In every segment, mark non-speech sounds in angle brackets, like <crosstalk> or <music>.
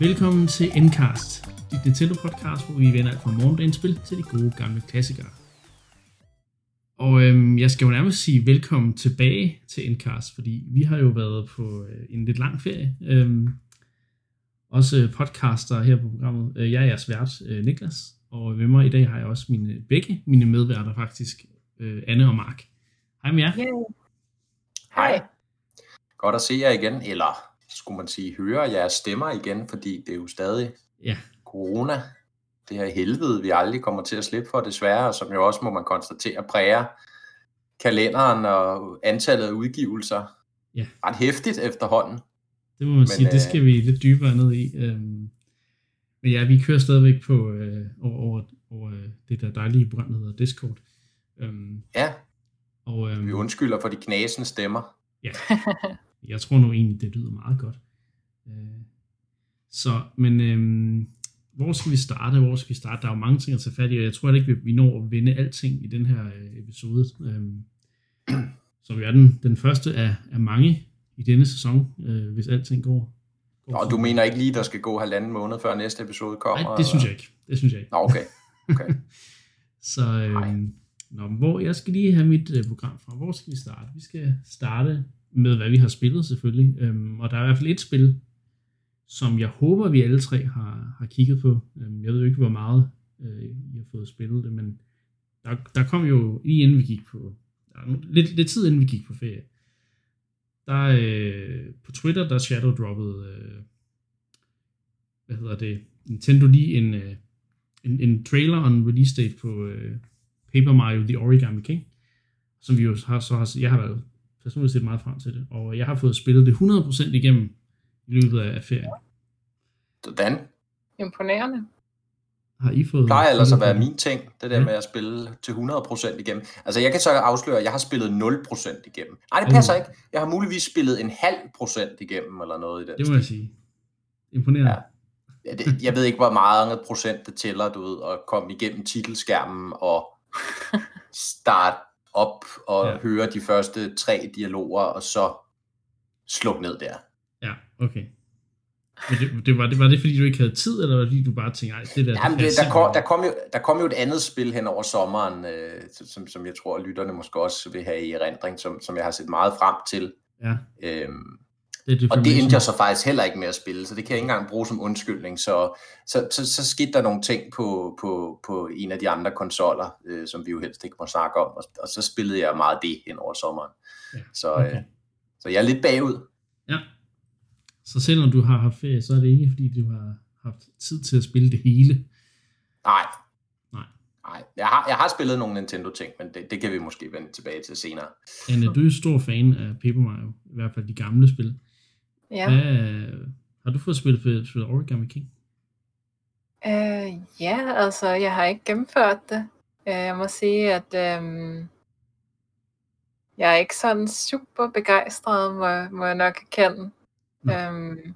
Velkommen til Endcast, dit Nintendo-podcast, hvor vi vender alt fra morgendagens spil til de gode gamle klassikere. Og øhm, jeg skal jo nærmest sige velkommen tilbage til Endcast, fordi vi har jo været på øh, en lidt lang ferie. Øhm, også podcaster her på programmet. Øh, jeg er jeres vært, øh, Niklas, og med mig i dag har jeg også mine, begge mine medværter faktisk, øh, Anne og Mark. Hej med jer. Yay. Hej. Godt at se jer igen, eller skulle man sige, høre jeres stemmer igen, fordi det er jo stadig Ja, corona. Det her helvede, vi aldrig kommer til at slippe for desværre, og som jo også må man konstatere præger kalenderen og antallet af udgivelser Ja. ret hæftigt efterhånden. det må man Men, sige, det øh, skal vi lidt dybere ned i. Øhm, men ja, vi kører stadigvæk på øh, over, over, over øh, det der dejlige program, der hedder Discord. Øhm, Ja, og øhm, vi undskylder for de knasende stemmer. Ja, <laughs> jeg tror nu egentlig, det lyder meget godt. Øh, Så, men øhm, hvor skal vi starte? Hvor skal vi starte? Der er jo mange ting at tage fat i, og jeg tror ikke, vi når at vinde alting i den her øh, episode. Øhm, Så vi er den, den første af, af mange i denne sæson, øh, hvis alting går. går Og du mener ikke lige, der skal gå halvanden måned, før næste episode kommer? Nej, det synes jeg ikke. Det synes jeg ikke. Nå, okay. okay. <laughs> Så øhm, nå, men hvor, jeg skal lige have mit øh, program fra. Hvor skal vi starte? Vi skal starte med, hvad vi har spillet selvfølgelig. Øhm, og der er i hvert fald et spil, som jeg håber, vi alle tre har, har kigget på. Øhm, jeg ved jo ikke, hvor meget øh, I har fået spillet det, men der, der kom jo lige inden vi gik på, der lidt, lidt tid inden vi gik på ferie, der øh, på Twitter, der shadow droppede, øh, hvad hedder det, Nintendo lige en, øh, en, en trailer og en release date på øh, Paper Mario The Origami King, som vi jo har, så har, jeg har været personligt set meget frem til det, og jeg har fået spillet det 100% igennem i løbet af ferien. Sådan. Imponerende. Har I fået... Det plejer ellers at være min ting, det der Ja. med at spille til 100% igennem. Altså jeg kan så afsløre, at jeg har spillet 0% igennem. Nej, det passer Uh. ikke. Jeg har muligvis spillet en halv procent igennem, eller noget i den Det må jeg sige. Imponerende. Ja. Ja, det, jeg ved ikke, hvor meget procent det tæller, du ved, at komme igennem titelskærmen og <laughs> starte op og Ja. høre de første tre dialoger, og så slukke ned der. Ja, okay. Men det, det, var, det, var det, fordi du ikke havde tid, eller var det, fordi du bare tænkte, nej, det der... Jamen, det, der, kom, der, kom jo, der kom jo et andet spil hen over sommeren, øh, som, som jeg tror, lytterne måske også vil have i erindring, som, som jeg har set meget frem til. Ja, Øhm, det det Og det endte jeg så faktisk heller ikke med at spille, så det kan jeg ikke engang bruge som undskyldning. Så, så, så, så skete der nogle ting på, på, på en af de andre konsoller, øh, som vi jo helst ikke må snakke om, og, og så spillede jeg meget det hen over sommeren. Ja, Så, okay. øh, så jeg er lidt bagud. Ja. Så selvom du har haft ferie, så er det ikke, fordi du har haft tid til at spille det hele. Nej. Nej. Nej, jeg har, jeg har spillet nogle Nintendo-ting, men det, det kan vi måske vende tilbage til senere. Anne, du er stor fan af Paper Mario, i hvert fald de gamle spil. Ja. Hvad, har du fået spillet, spillet Origami King? Øh, ja, altså, jeg har ikke gennemført det. Øh, jeg må sige, at øhm, jeg er ikke sådan super begejstret, må, må jeg nok erkende. Øhm,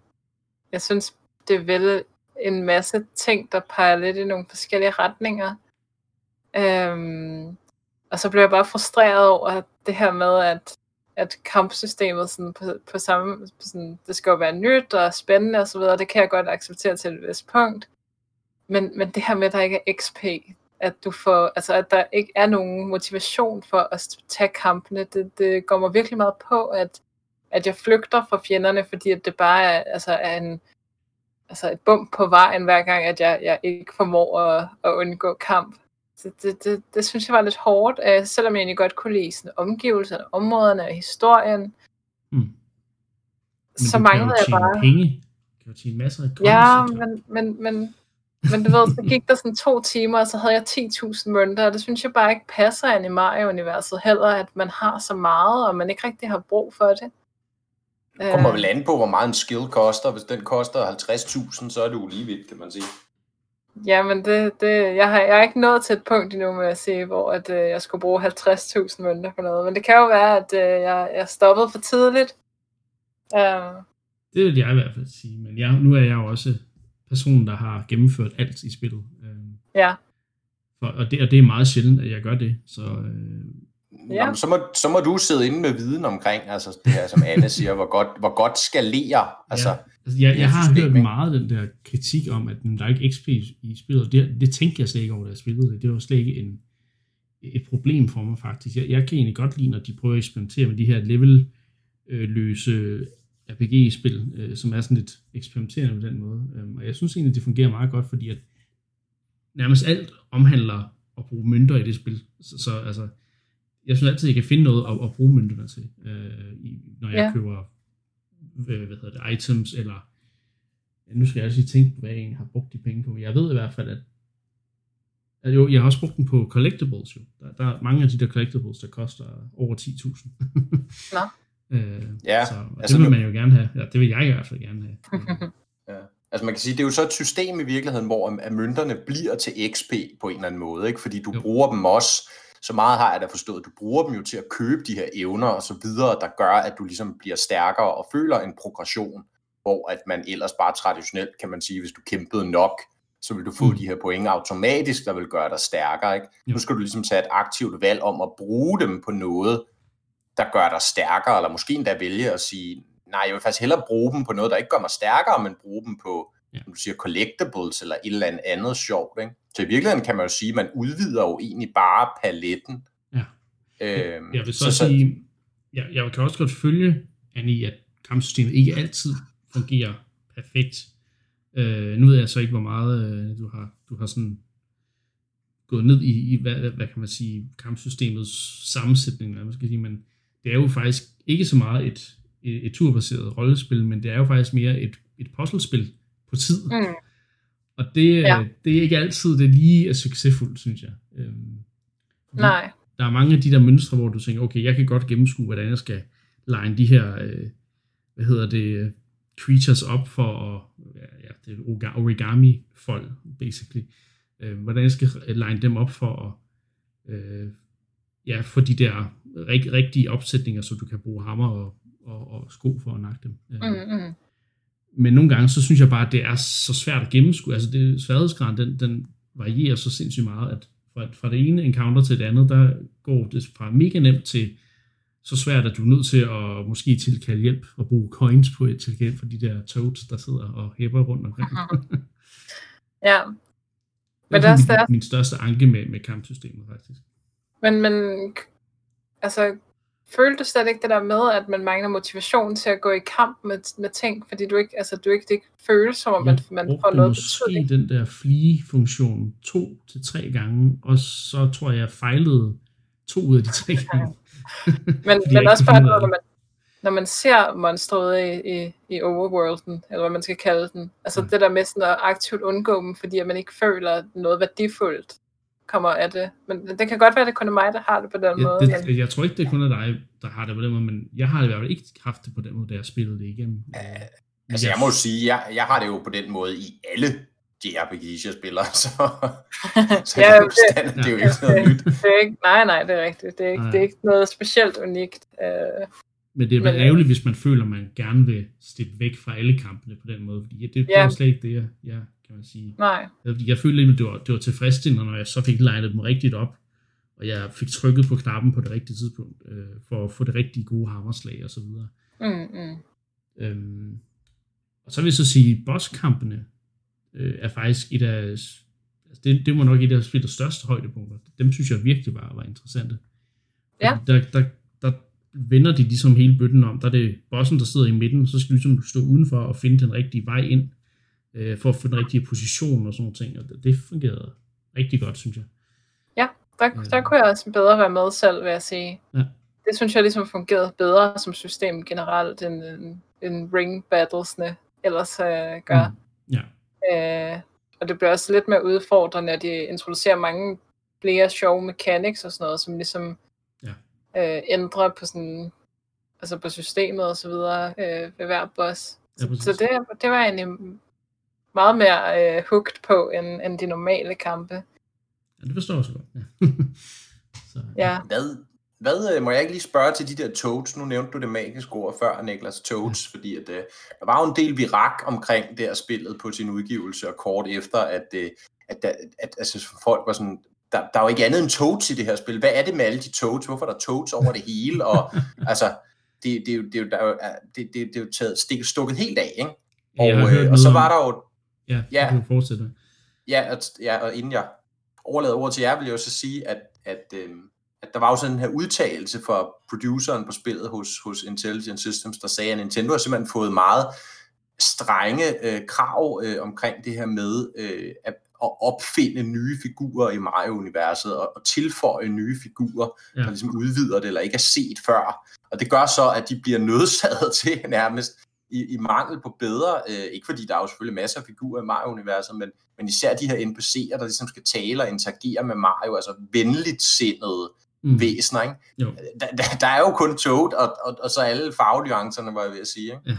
jeg synes, det vel en masse ting, der peger lidt i nogle forskellige retninger. Øhm, og så bliver jeg bare frustreret over det her med, at, at kampsystemet sådan på, på samme, på sådan, det skal jo være nyt og spændende osv., det kan jeg godt acceptere til et vist punkt. Men, men det her med, at der ikke er XP, at du får, altså at der ikke er nogen motivation for at tage kampene, det, det går mig virkelig meget på, at, at jeg flygter fra fjenderne, fordi at det bare er, altså, er en, altså et bump på vejen, hver gang, at jeg, jeg ikke formår at, at undgå kamp. Så det, det, det synes jeg var lidt hårdt, øh, selvom jeg egentlig godt kunne lide sådan, omgivelserne, områderne og historien. Hmm. Men så manglede jeg bare... penge. Kan jo tjene masser af Ja, coins, men, men, men, men du ved, så gik der sådan to timer, og så havde jeg 10.000 mønter, og det synes jeg bare ikke passer ind i Mario-universet heller, at man har så meget, og man ikke rigtig har brug for det. Det kommer Øh, vel an på, hvor meget en skill koster. Hvis den koster 50.000, så er det jo lige vidt, kan man sige. Ja, men det, det, jeg, har, jeg er ikke nået til et punkt endnu med at se, hvor at, øh, jeg skulle bruge 50.000 mønter på noget. Men det kan jo være, at øh, jeg, jeg stoppede for tidligt. Øh, Det vil jeg i hvert fald sige. Men jeg, nu er jeg jo også personen, der har gennemført alt i spillet. Øh, ja, for, og, det, og det er meget sjældent, at jeg gør det. Så øh, ja. Nå, så, må, så må du sidde inde med viden omkring, altså det her, som Anne <laughs> siger, hvor godt, hvor godt skalerer. Altså, ja. altså jeg, jeg har hørt meget den der kritik om, at der er ikke XP i spillet. Det, det tænkte jeg slet ikke over, da jeg spillede det. Det var slet ikke en, et problem for mig faktisk. Jeg, jeg kan egentlig godt lide, når de prøver at eksperimentere med de her level-løse RPG-spil, øh, som er sådan lidt eksperimenterende på den måde. Øhm, og jeg synes egentlig, det fungerer meget godt, fordi at nærmest alt omhandler at bruge mønter i det spil. Så, så altså, jeg synes altid, jeg kan finde noget at, at bruge mønterne til, øh, i, når jeg ja. køber hvad, hvad hedder det, items, eller nu skal jeg også lige tænke på, hvad jeg egentlig har brugt de penge på. Jeg ved i hvert fald, at, at jo, jeg har også brugt den på collectibles. Jo. Der, der er mange af de der collectibles, der koster over 10.000. <laughs> Nå. Øh, ja, så, altså det vil man jo gerne have. Ja, det vil jeg i hvert fald gerne have. <laughs> ja. Altså man kan sige, det er jo så et system i virkeligheden, hvor at mønterne bliver til XP på en eller anden måde, ikke? fordi du jo. bruger dem også, så meget har jeg da forstået, du bruger dem jo til at købe de her evner og så videre, der gør, at du ligesom bliver stærkere og føler en progression, hvor at man ellers bare traditionelt, kan man sige, hvis du kæmpede nok, så vil du få mm. de her point automatisk, der vil gøre dig stærkere. Ikke? Nu skal du ligesom tage et aktivt valg om at bruge dem på noget, der gør dig stærkere, eller måske endda vælge at sige, nej, jeg vil faktisk hellere bruge dem på noget, der ikke gør mig stærkere, men bruge dem på, ja. som du siger, collectibles eller et eller andet sjovt. Ikke? Så i virkeligheden kan man jo sige, at man udvider jo egentlig bare paletten. Ja. Øhm, jeg vil så, så sige, jeg, jeg kan også godt følge, Annie, at kampsystemet ikke altid fungerer perfekt. Øh, nu ved jeg så ikke, hvor meget øh, du har, du har sådan gået ned i, i hvad, hvad kan man sige, kampsystemets sammensætning, eller man skal sige, men det er jo faktisk ikke så meget et, et, et turbaseret rollespil, men det er jo faktisk mere et, et puzzlespil på tid. Mm. Og det, ja. det er ikke altid, det lige er succesfuldt, synes jeg. Øhm, Nej. Der er mange af de der mønstre, hvor du tænker, okay, jeg kan godt gennemskue, hvordan jeg skal line de her, øh, hvad hedder det, creatures op for at, ja, det er origami-folk, basically. Øh, hvordan jeg skal line dem op for at, øh, ja, få de der rig, rigtige opsætninger, så du kan bruge hammer og, og, og sko for at nakke dem. Mm-hmm. Men nogle gange, så synes jeg bare, at det er så svært at gennemskue. Altså, det, sværhedsgraden, den, den varierer så sindssygt meget, at fra, fra det ene encounter til det andet, der går det fra mega nemt til så svært, at du er nødt til at måske tilkalde hjælp og bruge coins på et tilkalde for de der toads, der sidder og hæpper rundt omkring. <laughs> ja. Men det er min, min største anke med, med kampsystemet, faktisk. Men, men altså, følte du slet ikke det der med, at man mangler motivation til at gå i kamp med, med ting, fordi du ikke, altså, du ikke, det ikke føles som, om man, man får noget måske den der flee-funktion to til tre gange, og så tror jeg, jeg fejlede to ud af de tre gange. <laughs> men men også bare, når man, når man ser monstret i, i, i overworlden, eller hvad man skal kalde den, altså ja. det der med sådan at aktivt undgå dem, fordi at man ikke føler noget værdifuldt kommer af det. Men det kan godt være, at det kun er mig, der har det på den ja, måde. Det, men... Jeg tror ikke, det er kun er dig, der har det på den måde, men jeg har det i hvert fald ikke haft det på den måde, da jeg spillede det igennem. Uh, altså jeg, jeg må sige, jeg, jeg har det jo på den måde i alle JRPG's, jeg spiller, <laughs> så, så ja, det, det, det er jo ikke <laughs> noget nyt. Det er ikke, nej, nej, det er rigtigt. Det er ikke, det er ikke noget specielt unikt. Uh, men det er men, ærgerligt, hvis man føler, at man gerne vil stippe væk fra alle kampene på den måde, fordi det, det ja. slet ikke det, jeg, jeg kan man sige. Nej. Jeg følte at det var, det var tilfredsstillende, når jeg så fik legnet dem rigtigt op, og jeg fik trykket på knappen på det rigtige tidspunkt, øh, for at få det rigtige gode hammerslag og så videre. Mm, mm. Øhm, og så vil jeg så sige, at bosskampene øh, er faktisk et af, altså det, det var nok et af spillets største højdepunkter. Dem synes jeg virkelig var, var interessante. Ja. Der, der vender de ligesom hele bøtten om. Der er det bossen, der sidder i midten, så skal du ligesom stå udenfor og finde den rigtige vej ind øh, for at få den rigtige position og sådan nogle ting. Og det, det fungerede rigtig godt, synes jeg. Ja, der, der kunne jeg også bedre være med selv, vil jeg sige. Ja. Det synes jeg ligesom fungerede bedre som system generelt, end, end ring battlesne ellers øh, gør. Mm. Ja. Øh, og det bliver også lidt mere udfordrende, at de introducerer mange flere show mechanics og sådan noget, som ligesom. Øh, ændrer på sådan altså på systemet og så videre øh, ved hver boss. Ja, så det, det var egentlig meget mere øh, hooked på, end, end de normale kampe. Ja, det forstår jeg så godt. Ja. <laughs> så, ja. Hvad, hvad, øh, må jeg ikke lige spørge til de der toads? Nu nævnte du det magiske ord før, Niklas, toads, ja. fordi at, uh, der var jo en del virak omkring det her spillet på sin udgivelse, og kort efter, at, uh, at, at, at altså, folk var sådan, der, der er jo ikke andet end Toads i det her spil. Hvad er det med alle de Toads? Hvorfor er der Toads over det hele? Og <laughs> altså, det, det, det, jo, der er det, det, det er jo taget, stik, stukket helt af, ikke? Og, Ja, øh, og så var der jo, Ja, Ja. ja. du kan fortsætte. ja, at, ja, og inden jeg overlader ordet til jer, vil jeg jo så sige, at, at, øh, at der var jo sådan en her udtalelse fra produceren på spillet hos, hos Intelligent Systems, der sagde, at Nintendo har simpelthen fået meget strenge øh, krav øh, omkring det her med øh, at, at opfinde nye figurer i Mario-universet og, og tilføje nye figurer, ja. Der ligesom udvider det eller ikke er set før. Og det gør så, at de bliver <laughs> nødsaget til nærmest i, i mangel på bedre, øh, ikke fordi der er jo selvfølgelig masser af figurer i Mario-universet, men, men især de her NPC'er, der ligesom skal tale og interagere med Mario, altså venligt sindede Mm. væsener, ikke? Jo. Der, der, der er jo kun Toad, og, og, og så alle farvenuancerne, var jeg ved at sige. Ikke?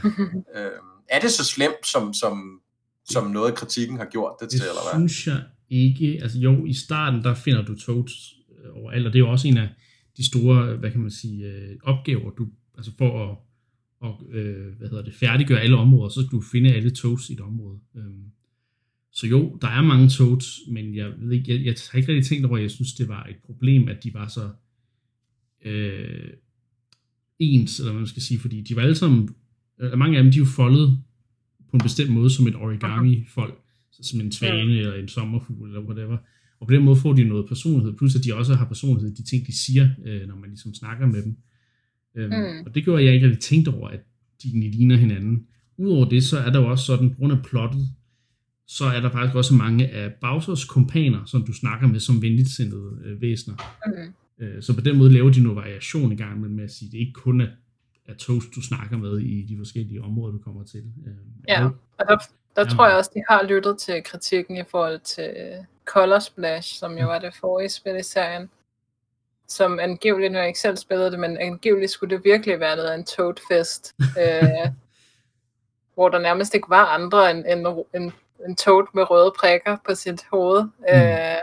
Ja. <laughs> Øhm, er det så slemt, som, som, som noget kritikken har gjort det til, Det eller hvad? synes jeg ikke. Altså jo, i starten, der finder du Toads øh, overalt, og det er jo også en af de store, hvad kan man sige, øh, opgaver, du, altså for at, at øh, hvad hedder det, færdiggøre alle områder, så skal du finde alle Toads i et område. Øhm, så jo, der er mange Toads, men jeg ved ikke, jeg, jeg har ikke rigtig tænkt over, at jeg synes, det var et problem, at de var så øh, ens, eller hvad man skal sige, fordi de var alle sammen, mange af dem, de er jo foldet på en bestemt måde som et origami-folk, så som en svane eller en sommerfugl eller whatever. Og på den måde får de noget personlighed, plus at de også har personlighed, de ting, de siger, øh, når man ligesom snakker med dem. Øhm, Mm. Og det gjorde jeg ikke rigtig tænkt over, at de ligner hinanden. Udover det, så er der jo også sådan, på grund af plottet, så er der faktisk også mange af Bowsers kompaner, som du snakker med som venligtsindede øh, væsener. Mm. Øh, Så på den måde laver de noget variation i gang med, med at sige, at det ikke kun er, er toast, du snakker med i de forskellige områder, du kommer til. Øh, Ja. og- der, der Ja. tror jeg også, de har lyttet til kritikken i forhold til Color Splash, som jo var det forrige spil i serien. Som angiveligt, nu har jeg ikke selv spillet det, men angiveligt skulle det virkelig være noget af en Toad-fest. <laughs> øh, hvor der nærmest ikke var andre end, end, end, end Toad med røde prikker på sit hoved. Mm. Øh,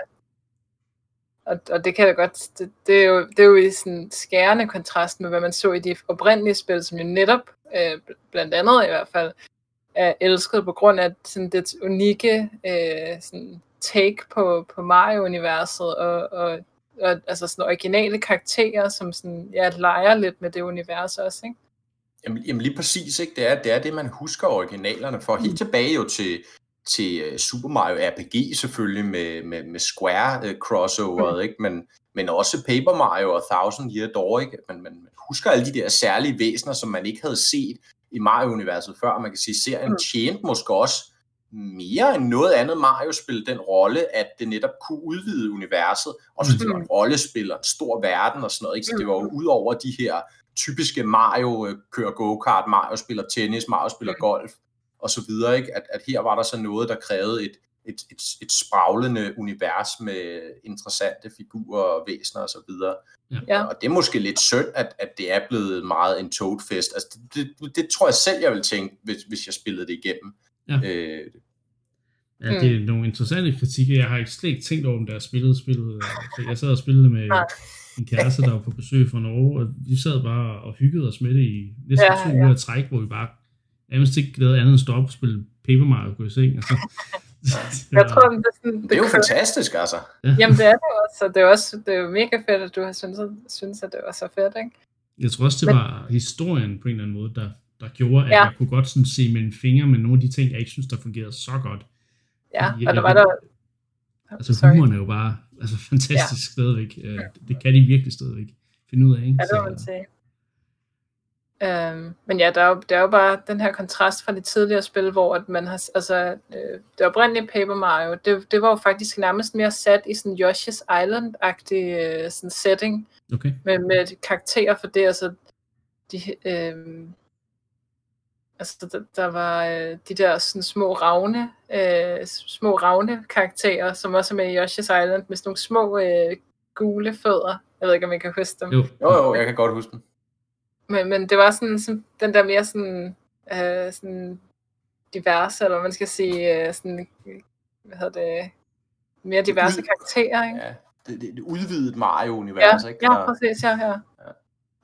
og, og det kan jeg godt, det, det, er jo, det er jo i sådan skærende kontrast med, hvad man så i de oprindelige spil, som jo netop, øh, blandt andet i hvert fald, er elsket på grund af sådan det unikke øh, sådan take på, på Mario-universet og, og, og altså sådan originale karakterer, som sådan, ja, leger lidt med det univers også, ikke? Jamen, jamen lige præcis, ikke? Det er, det er det, man husker originalerne for. Helt tilbage jo til, til øh, Super Mario RPG selvfølgelig med, med, med Square uh, crossoveret, ikke? Men, men også Paper Mario og Thousand Year Door, ikke? Man, man man husker alle de der særlige væsener, som man ikke havde set i Mario-universet før. Og Man kan sige, at serien Mm. tjente måske også mere end noget andet Mario-spil den rolle, at det netop kunne udvide universet, og så det var en rollespil og en stor verden og sådan noget, ikke? så det var jo ud over de her typiske Mario øh, kører go-kart, Mario spiller tennis, Mario spiller golf og så videre, ikke? At, at her var der så noget, der krævede et, et, et, et spraglende univers med interessante figurer og væsener og så videre. Ja. Og det er måske lidt synd, at, at det er blevet meget en Toadfest. Altså, det, det, det tror jeg selv, jeg vil tænke, hvis, hvis jeg spillede det igennem. Ja. Øh, Ja, det er nogle interessante kritikker. Jeg har ikke slet ikke tænkt over, om der er spillet spillet. Så jeg sad og spillede med en kæreste, der var på besøg fra Norge, og vi sad bare og hyggede os med det i næsten Ja, to ja. uger i træk, hvor vi bare nærmest ikke lavede andet end stå op og spille Paper Mario og gå i seng. Altså. <laughs> Jeg tror, det er sådan, det er jo kører- fantastisk, altså. Jamen, det er det også, så det er også det er jo mega fedt, at du har synes, synes at det var så fedt, ikke? Jeg tror også, det Men- var historien på en eller anden måde, der, der gjorde, at Ja. jeg kunne godt sådan se mellem fingre med nogle af de ting, jeg ikke synes, der fungerede så godt. Ja, Jeg- og der var der... Altså Sorry. humoren er jo bare altså, fantastisk ja. stadigvæk. Øh, Det kan de virkelig stadigvæk finde ud af. Ikke? Ja, det må man sige. Øhm, men ja, der er, jo, der er jo bare den her kontrast fra de tidligere spil, hvor at man har, altså, øh, det oprindelige Paper Mario, det, det var jo faktisk nærmest mere sat i sådan Yoshi's Island-agtig øh, sådan setting, Okay. med, med karakterer for det, altså, de, øh, altså der, der var øh, de der sådan små ravne, øh, små ravne karakterer, som også er med i Yoshi's Island, med sådan nogle små øh, gule fødder. Jeg ved ikke, om I kan huske dem. Jo. Jo, jo, jeg kan godt huske den. Men, men det var sådan, sådan den der mere sådan, øh, sådan diverse, eller man skal sige, øh, sådan, hvad hedder det, mere diverse ud- karakterer, ikke? Ja, det, det, det udvidet Mario-univers, Ja, ikke? ja, Der- præcis, ja, ja.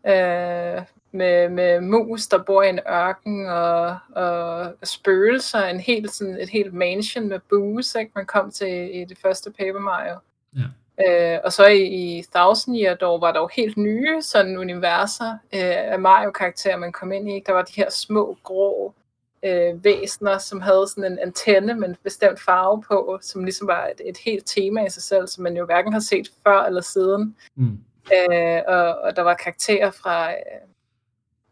Øh, med, med mus, der bor i en ørken, og, og spøgelser, en helt, sådan, et helt mansion med booze, ikke? man kom til i det første Paper Mario. Ja. Øh, og så i, i Thousand Year Door var der jo helt nye sådan universer øh, af Mario-karakterer, man kom ind i. Der var de her små, grå øh, væsener, som havde sådan en antenne med en bestemt farve på, som ligesom var et, et helt tema i sig selv, som man jo hverken har set før eller siden. Mm. Øh, og, og der var karakterer fra, øh,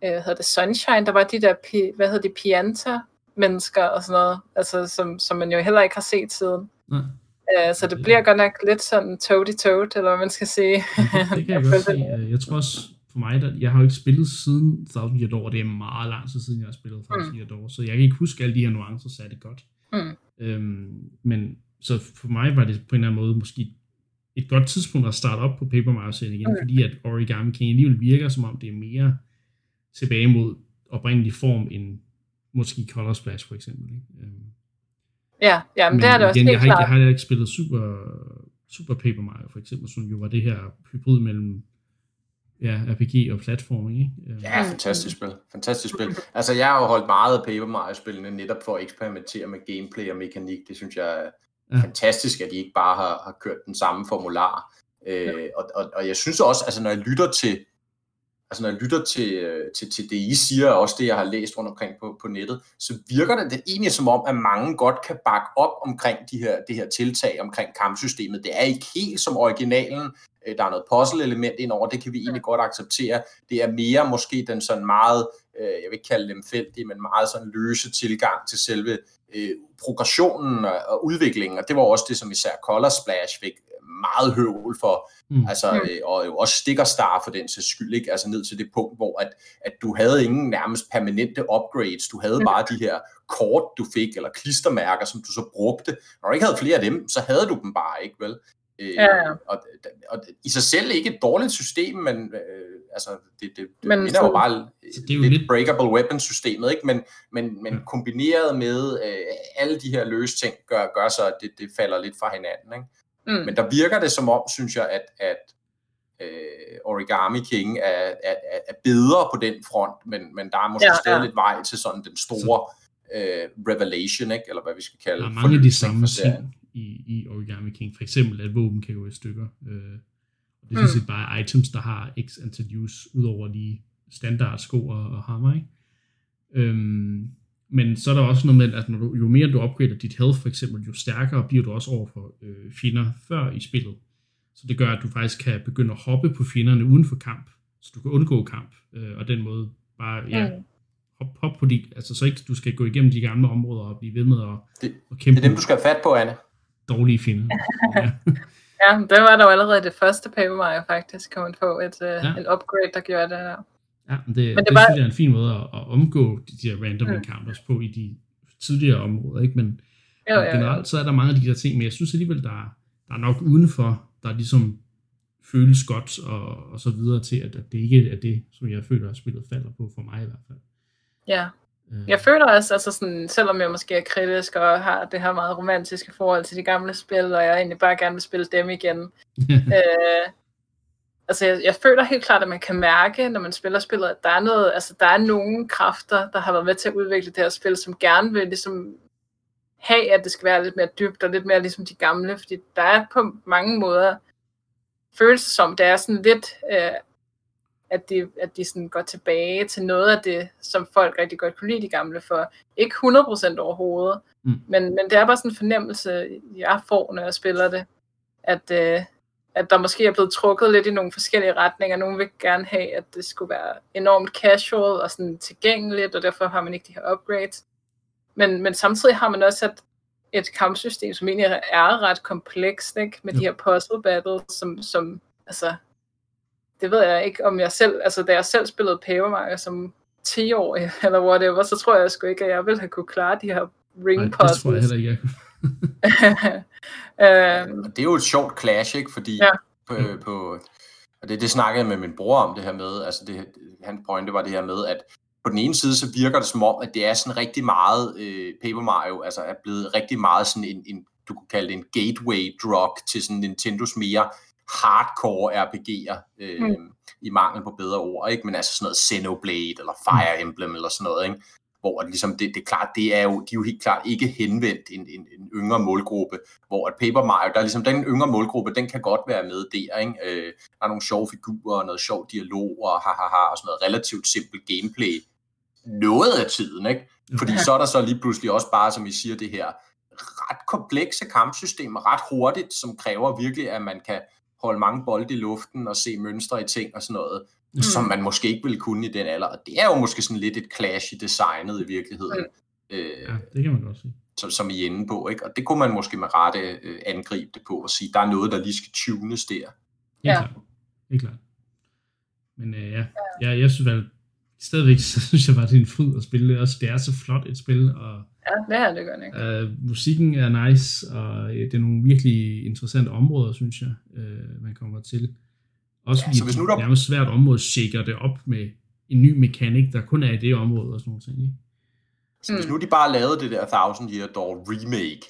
øh, hedder det, Sunshine, der var de der, hvad hedder det, Pianta mennesker og sådan noget, altså, som, som man jo heller ikke har set siden. Mm. Øh, så det bliver godt nok lidt sådan toady toad eller hvad man skal sige. <laughs> det kan jeg godt se. Jeg tror også, for mig, der, jeg har jo ikke spillet siden Thousand Year Door, det er meget lang tid siden, jeg har spillet Thousand mm. Year Door, så jeg kan ikke huske alle de her nuancer særlig godt. Mm. Øhm, men så for mig var det på en eller anden måde måske et godt tidspunkt at starte op på Paper Mario igen, mm. fordi at Origami King alligevel virker som om det er mere tilbage mod oprindelig form end måske Color Splash for eksempel. Ikke? Øhm, ja, ja men, men det er det også igen, jeg har, ikke, jeg har ikke spillet Super, Super Paper Mario for eksempel, som jo var det her hybrid mellem ja, RPG og platforming, ikke? Øhm. Ja, fantastisk spil. Fantastisk spil. Altså, jeg har jo holdt meget af Paper Mario-spillene netop for at eksperimentere med gameplay og mekanik. Det synes jeg er ja. fantastisk, at de ikke bare har, har kørt den samme formular. Øh, ja. og, og, og jeg synes også, altså når jeg lytter til altså når jeg lytter til, øh, til, til det, I siger, og også det, jeg har læst rundt omkring på, på nettet, så virker det, det egentlig som om, at mange godt kan bakke op omkring de her, det her tiltag omkring kampsystemet. Det er ikke helt som originalen. Øh, der er noget puzzle-element indover, det kan vi egentlig godt acceptere. Det er mere måske den sådan meget, øh, jeg vil ikke kalde dem feldige, men meget sådan løse tilgang til selve progressionen og udviklingen, og det var også det, som især Color Splash fik meget høvl for, mm. altså. Øh, og jo også stikkerstar for den til skyld, ikke? altså ned til det punkt, hvor at, at du havde ingen nærmest permanente upgrades, du havde mm. bare de her kort, du fik, eller klistermærker, som du så brugte. Når du ikke havde flere af dem, så havde du dem bare ikke, vel? Øh, ja, ja. Og, og i sig selv ikke et dårligt system, men øh, altså, det, det, det men, minder jo bare det er jo lidt, lidt breakable weapon systemet, ikke? men, men, men kombineret med øh, alle de her løse ting, gør, gør så, at det, det falder lidt fra hinanden. Ikke? Mm. Men der virker det som om, synes jeg, at, at uh, Origami King er, er, er bedre på den front, men, men der er måske ja, stadig ja. lidt vej til sådan den store uh, revelation, ikke? eller hvad vi skal kalde det. Der er mange af de samme ting i, i Origami King. For eksempel, at våben kan gå i stykker. Uh, det er mm. bare items, der har x antal use, udover de standard sko og, og hammer. Ikke? Um, men så er der også noget med, at når du, jo mere du opgrader dit health for eksempel, jo stærkere bliver du også over for øh, fjender før i spillet. Så det gør, at du faktisk kan begynde at hoppe på fjenderne uden for kamp, så du kan undgå kamp, øh, og den måde bare, ja, mm. hop, hop på de, altså så ikke du skal gå igennem de gamle områder og blive ved med at, det, at kæmpe. Det er dem, du skal have fat på, Anne. Dårlige fjender. <laughs> ja. ja, det var der jo allerede det første Paper Mario faktisk, kan man få et, uh, ja. en upgrade, der gjorde det der. Ja, men det, men det, det bare... synes jeg er en fin måde at, at omgå de der random mm. encounters på i de tidligere områder, ikke? Men, jo, jo, jo. generelt så er der mange af de der ting, men jeg synes alligevel, der, er, der er nok udenfor, der ligesom føles godt og, og så videre til, at, at det ikke er det, som jeg føler, at spillet falder på, for mig i hvert fald. Ja, øh. jeg føler også, altså sådan, selvom jeg måske er kritisk og har det her meget romantiske forhold til de gamle spil, og jeg egentlig bare gerne vil spille dem igen, <laughs> øh, altså jeg, jeg føler helt klart, at man kan mærke, når man spiller spillet, at der er noget, altså der er nogle kræfter, der har været med til at udvikle det her spil, som gerne vil ligesom have, at det skal være lidt mere dybt og lidt mere ligesom de gamle, fordi der er på mange måder følelser som, det er sådan lidt, øh, at de, at de sådan går tilbage til noget af det, som folk rigtig godt kunne lide de gamle for. Ikke 100% overhovedet, mm. men, men det er bare sådan en fornemmelse, jeg får, når jeg spiller det, at, øh, at der måske er blevet trukket lidt i nogle forskellige retninger. Nogle vil gerne have, at det skulle være enormt casual og sådan tilgængeligt, og derfor har man ikke de her upgrades. Men, men samtidig har man også et, et kampsystem, som egentlig er ret komplekst, ikke? med ja. de her puzzle battles, som, som altså, det ved jeg ikke, om jeg selv, altså da jeg selv spillede Paper Mario som 10-årig, <laughs> eller whatever, så tror jeg sgu ikke, at jeg ville have kunne klare de her ring puzzles. det tror jeg heller ikke, jeg <laughs> øhm, det er jo et sjovt clash, ikke? Fordi ja. på, på, og det, det snakkede jeg med min bror om det her med, altså det, hans pointe var det her med, at på den ene side, så virker det som om, at det er sådan rigtig meget, øh, Paper Mario, altså er blevet rigtig meget sådan en, en, du kunne kalde det en gateway drug til sådan Nintendos mere hardcore RPG'er, øh, mm. i mangel på bedre ord, ikke? Men altså sådan noget Xenoblade, eller Fire Emblem, eller sådan noget, ikke? Hvor at ligesom det, det er klart, det er jo, de er jo helt klart ikke henvendt en, en, en yngre målgruppe, hvor at Paper Mario, der er ligesom den yngre målgruppe, den kan godt være med der, ikke? Øh, der er nogle sjove figurer, noget sjov dialog og ha, ha, ha, og sådan noget relativt simpelt gameplay. Noget af tiden, ikke? Fordi <laughs> så er der så lige pludselig også bare, som I siger, det her ret komplekse kampsystemer, ret hurtigt, som kræver virkelig, at man kan holde mange bolde i luften og se mønstre i ting og sådan noget, mm. som man måske ikke ville kunne i den alder. Og det er jo måske sådan lidt et clash i designet i virkeligheden. Mm. Øh, ja, det kan man godt sige. Som, som I er inde på, ikke? Og det kunne man måske med rette øh, angribe det på og sige, der er noget, der lige skal tunes der. Ja, klart. Helt klart. Men øh, ja, jeg, jeg synes vel, stadigvæk <laughs> så synes jeg bare, det er en fryd at spille. Også det er så flot et spil, og Ja, det er det godt ikke. Øh, musikken er nice, og det er nogle virkelig interessante områder, synes jeg, øh, man kommer til. Også ja, så hvis nu der... det er svært område shaker det op med en ny mekanik, der kun er i det område og sådan noget. Ikke? Så hvis mm. nu de bare lavede det der Thousand Year Door remake,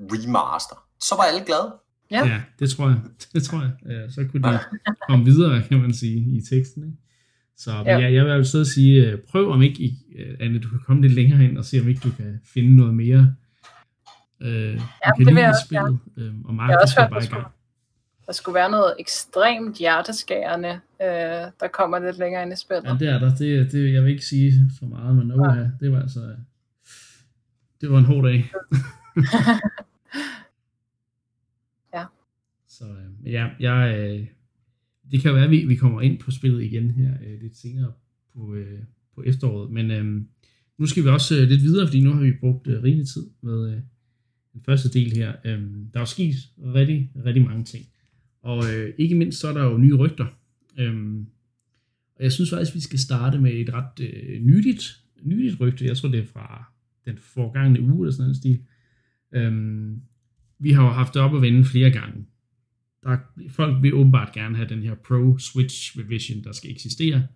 remaster, så var alle glade. Ja. ja, det tror jeg. <laughs> Det tror jeg. Ja, så kunne de <laughs> komme videre, kan man sige, i teksten. Ikke? Så ja. jeg, jeg vil altså sige, øh, prøv om ikke, uh, Anne, du kan komme lidt længere hen og se, om ikke du kan finde noget mere. Uh, ja, det vil jeg også spillet, ja. uh, og Mark, jeg også hørt, bare i gang. Der skulle være noget ekstremt hjerteskærende, uh, der kommer lidt længere ind i spillet. Ja, det er der. Det, det, jeg vil ikke sige for meget, men uh, ja. det var altså... Det var en hård dag. <laughs> ja. Så ja, jeg, det kan jo være, at vi, vi kommer ind på spillet igen her øh, lidt senere på, øh, på efteråret, men øh, nu skal vi også øh, lidt videre, fordi nu har vi brugt øh, rigelig tid med øh, den første del her. Øh, der er jo sket rigtig, rigtig mange ting, og øh, ikke mindst så er der jo nye rygter. Øhm, og jeg synes faktisk, vi skal starte med et ret øh, nyligt, nyligt rygte. Jeg tror, det er fra den forgangne uge eller sådan en stil. Øhm, vi har jo haft det op at vende flere gange der, folk vil åbenbart gerne have den her Pro Switch Revision, der skal eksistere.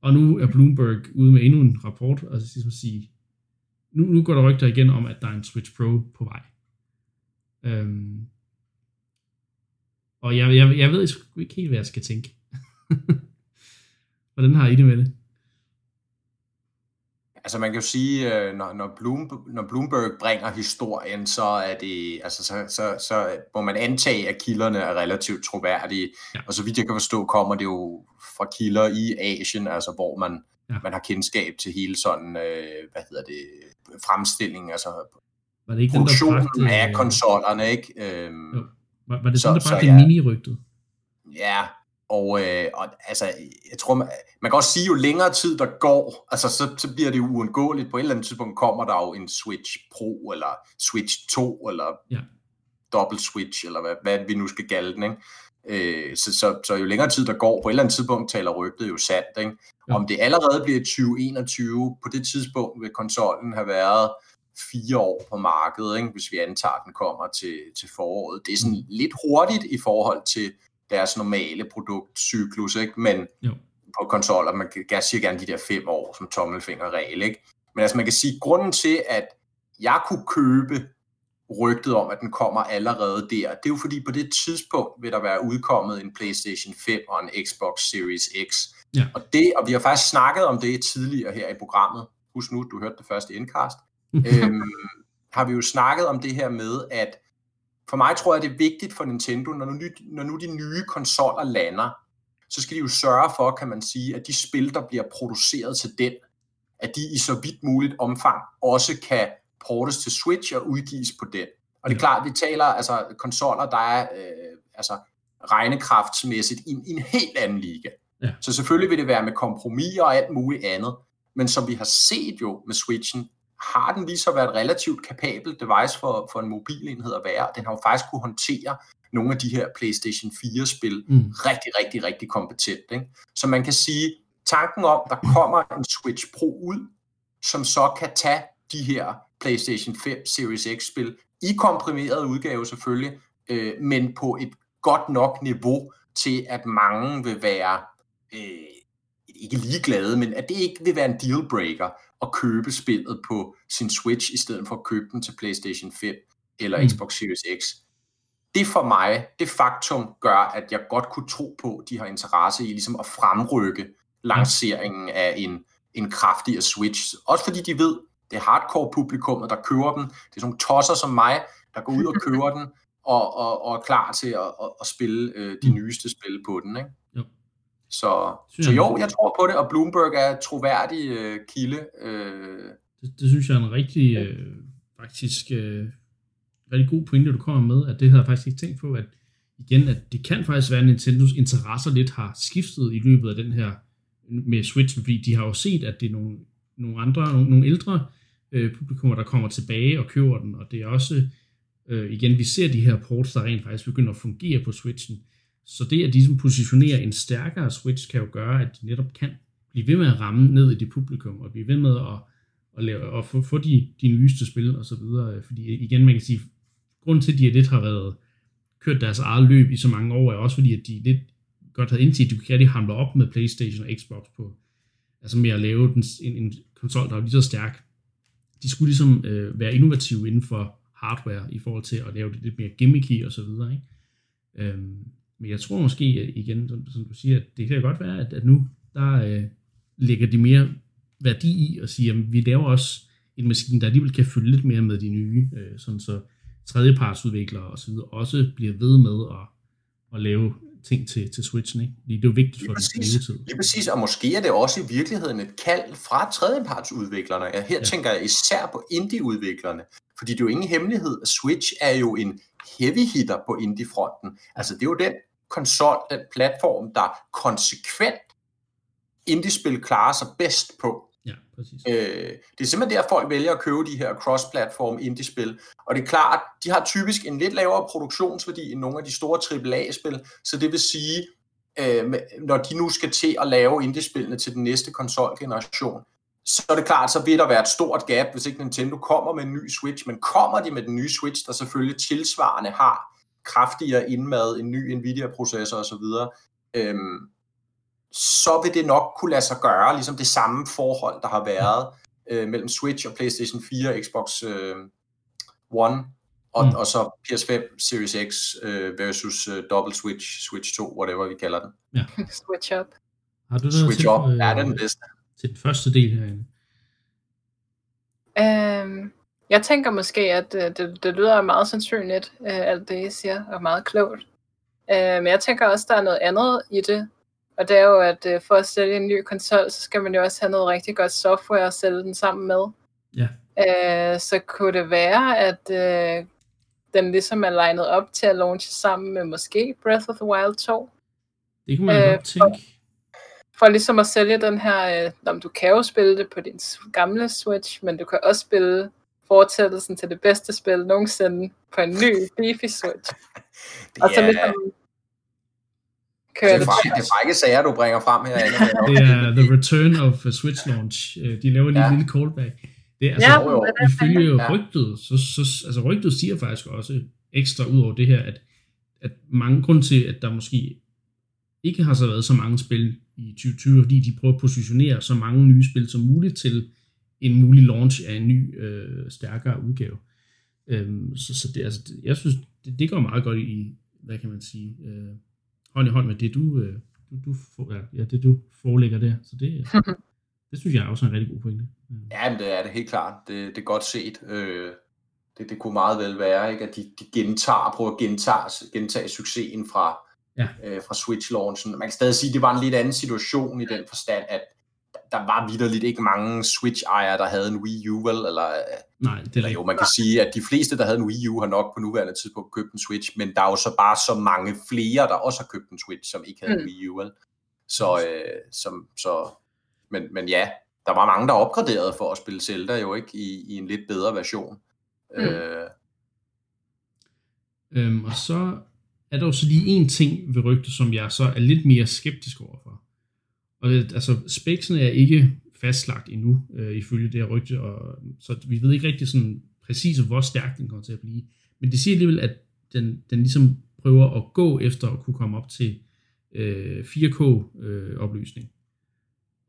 Og nu er Bloomberg ude med endnu en rapport, og så skal sige, nu, nu går der rygter igen om, at der er en Switch Pro på vej. Øhm, og jeg, jeg, jeg ved ikke helt, hvad jeg skal tænke. <laughs> Hvordan har I det med det? Altså man kan jo sige, øh, når, når, Bloom, når Bloomberg bringer historien, så er det, altså så, så, så må man antage, at kilderne er relativt troværdige. Ja. Og så vidt jeg kan forstå, kommer det jo fra kilder i Asien, altså hvor man, ja. man har kendskab til hele sådan, øh, hvad hedder det, fremstilling, altså var det ikke produktionen den, der bragte, af konsollerne, ikke? Øhm, jo. Var, var det så, den, der bragte ja, mini-rygtet? Ja, og, øh, og altså, jeg tror, man, man kan også sige, jo længere tid der går, altså, så, så bliver det jo uundgåeligt. På et eller andet tidspunkt kommer der jo en Switch Pro, eller Switch 2, eller ja. Double Switch, eller hvad, hvad vi nu skal kalde den. Ikke? Øh, så, så, så jo længere tid der går, på et eller andet tidspunkt taler rygtet jo sandt. Ikke? Ja. Om det allerede bliver 2021, på det tidspunkt vil konsollen have været fire år på markedet, ikke? hvis vi antager, at den kommer til, til foråret. Det er sådan mm. lidt hurtigt i forhold til deres normale produktcyklus, ikke? men jo. på konsoller, man kan, jeg siger gerne de der fem år som tommelfingerregel. Ikke? Men altså man kan sige, grunden til, at jeg kunne købe rygtet om, at den kommer allerede der, det er jo fordi på det tidspunkt vil der være udkommet en PlayStation 5 og en Xbox Series X. Ja. Og, det, og vi har faktisk snakket om det tidligere her i programmet. Husk nu, du hørte det første indkast. <laughs> øhm, har vi jo snakket om det her med, at for mig tror jeg, det er vigtigt for Nintendo, når nu, når nu de nye konsoller lander, så skal de jo sørge for, kan man sige, at de spil, der bliver produceret til den, at de i så vidt muligt omfang også kan portes til Switch og udgives på den. Og det er klart, vi taler altså konsoller, der er øh, altså regnekraftsmæssigt i, i en helt anden liga. Ja. Så selvfølgelig vil det være med kompromis og alt muligt andet. Men som vi har set jo med Switchen, har den vist sig at være et relativt kapabelt device for, for en mobilenhed at være. Den har jo faktisk kunne håndtere nogle af de her PlayStation 4-spil mm. rigtig, rigtig, rigtig kompetent. Ikke? Så man kan sige, tanken om, der kommer en Switch Pro ud, som så kan tage de her PlayStation 5 Series X-spil i komprimeret udgave selvfølgelig, øh, men på et godt nok niveau til, at mange vil være øh, ikke ligeglade, men at det ikke vil være en dealbreaker at købe spillet på sin Switch, i stedet for at købe den til PlayStation 5 eller mm. Xbox Series X. Det for mig, det faktum gør, at jeg godt kunne tro på, at de har interesse i ligesom at fremrykke lanceringen af en en kraftigere Switch. Også fordi de ved, det er hardcore publikummet, der køber den. Det er sådan nogle tosser som mig, der går ud og køber <laughs> den, og, og, og er klar til at, at, at spille øh, de mm. nyeste spil på den. Ikke? Så, så jo, jeg tror på det, og Bloomberg er troværdig øh, kilde. Øh. Det, det synes jeg er en rigtig, øh, faktisk, øh, rigtig god pointe, du kommer med, at det havde jeg faktisk ikke tænkt på, at igen, at det kan faktisk være, at Nintendos interesser lidt har skiftet i løbet af den her med Switch, fordi de har jo set, at det er nogle, nogle andre, nogle, nogle ældre øh, publikummer, der kommer tilbage og køber den, og det er også, øh, igen, vi ser de her ports, der rent faktisk begynder at fungere på Switchen, så det, at de som positionerer en stærkere Switch, kan jo gøre, at de netop kan blive ved med at ramme ned i det publikum, og blive ved med at, at, lave, at få, få de, de nyeste spil og så videre, fordi igen, man kan sige, grund til, at de lidt har været kørt deres eget løb i så mange år, er også fordi, at de lidt godt havde indset, at du kan rigtig hamle op med Playstation og Xbox på, altså med at lave den, en, en konsol, der er lige så stærk. De skulle ligesom øh, være innovative inden for hardware i forhold til at lave det lidt mere gimmicky og så videre. Ikke? Øhm, men jeg tror måske igen, som, som du siger, at det kan godt være, at, at nu der øh, lægger de mere værdi i at sige, at vi laver også en maskine, der alligevel kan følge lidt mere med de nye, øh, sådan så tredjepartsudviklere og så videre også bliver ved med at, at lave ting til, til Switchen, ikke? Fordi det er jo vigtigt for den levetid. Lige præcis, og måske er det også i virkeligheden et kald fra tredjepartsudviklerne. Ja, her ja. tænker jeg især på indie-udviklerne, fordi det er jo ingen hemmelighed, at Switch er jo en heavy hitter på indie-fronten. Altså det er jo den konsol, den platform, der konsekvent indie-spil klarer sig bedst på. Ja, præcis. Øh, det er simpelthen der, folk vælger at købe de her cross-platform indie-spil. Og det er klart, de har typisk en lidt lavere produktionsværdi end nogle af de store AAA-spil, så det vil sige, øh, når de nu skal til at lave indie-spillene til den næste konsolgeneration, så er det klart, så vil der være et stort gap, hvis ikke Nintendo kommer med en ny Switch, men kommer de med den nye Switch, der selvfølgelig tilsvarende har kraftigere indmad, en ny Nvidia-processor osv., øhm, så vil det nok kunne lade sig gøre, ligesom det samme forhold, der har været øh, mellem Switch og PlayStation 4 og Xbox øh, One, og, mm. og så PS5 Series X øh, versus øh, Double Switch, Switch 2, whatever vi kalder den. Ja. <laughs> Switch up. Har du Switch til, up, øh, er den bedste. Til den første del herinde? Øhm, jeg tænker måske, at øh, det, det lyder meget sandsynligt, øh, alt det I siger, og meget klogt. Øh, men jeg tænker også, der er noget andet i det, og det er jo, at øh, for at sælge en ny konsol, så skal man jo også have noget rigtig godt software at sælge den sammen med. Ja. Øh, så kunne det være, at øh, den ligesom er legnet op til at launche sammen med måske Breath of the Wild 2. Det kunne man øh, godt tænke. For, for ligesom at sælge den her, øh, om du kan jo spille det på din gamle Switch, men du kan også spille fortsættelsen til det bedste spil nogensinde på en ny <laughs> beefy Switch. Det og så ligesom kører det, er frække, det er frække sager, du bringer frem her. <laughs> det er The Return of Switch Launch. Øh, de laver lige ja. en lille callback. Det er, altså, ja, jo, jo. ifølge ja. rygtet, så, så, altså rygtet siger faktisk også ekstra ud over det her, at, at mange grund til, at der måske ikke har så været så mange spil i 2020, fordi de prøver at positionere så mange nye spil som muligt til en mulig launch af en ny, øh, stærkere udgave. Øhm, så, så det, altså, det, jeg synes, det, det går meget godt i, hvad kan man sige, øh, hånd i hånd med det, du, øh, du, du, for, ja, det, du forelægger der. Så det, <laughs> det synes jeg er også en rigtig god pointe. Ja, men det er det helt klart. Det, det er godt set. Øh, det, det kunne meget vel være, ikke, at de, de gentager, prøver at gentage, gentage succesen fra, ja. øh, fra Switch-launchen. Man kan stadig sige, at det var en lidt anden situation i den forstand, at der var vidderligt ikke mange Switch-ejere, der havde en Wii U, vel? Eller, Nej, det er eller jo, man kan sige, at de fleste, der havde en Wii U, har nok på nuværende tidspunkt købt en Switch, men der er jo så bare så mange flere, der også har købt en Switch, som ikke havde mm. en Wii U, vel? Så, øh, som, så men, men ja, der var mange, der opgraderede for at spille Zelda jo ikke i, i en lidt bedre version. Mm. Øh. Øhm, og så er der jo så lige en ting ved rygtet, som jeg så er lidt mere skeptisk overfor. Og det, altså, spæksene er ikke fastlagt endnu, øh, ifølge det her rygte, og, så vi ved ikke rigtig sådan præcis, hvor stærk den kommer til at blive. Men det siger alligevel, at den, den ligesom prøver at gå efter at kunne komme op til øh, 4K-opløsning. Øh,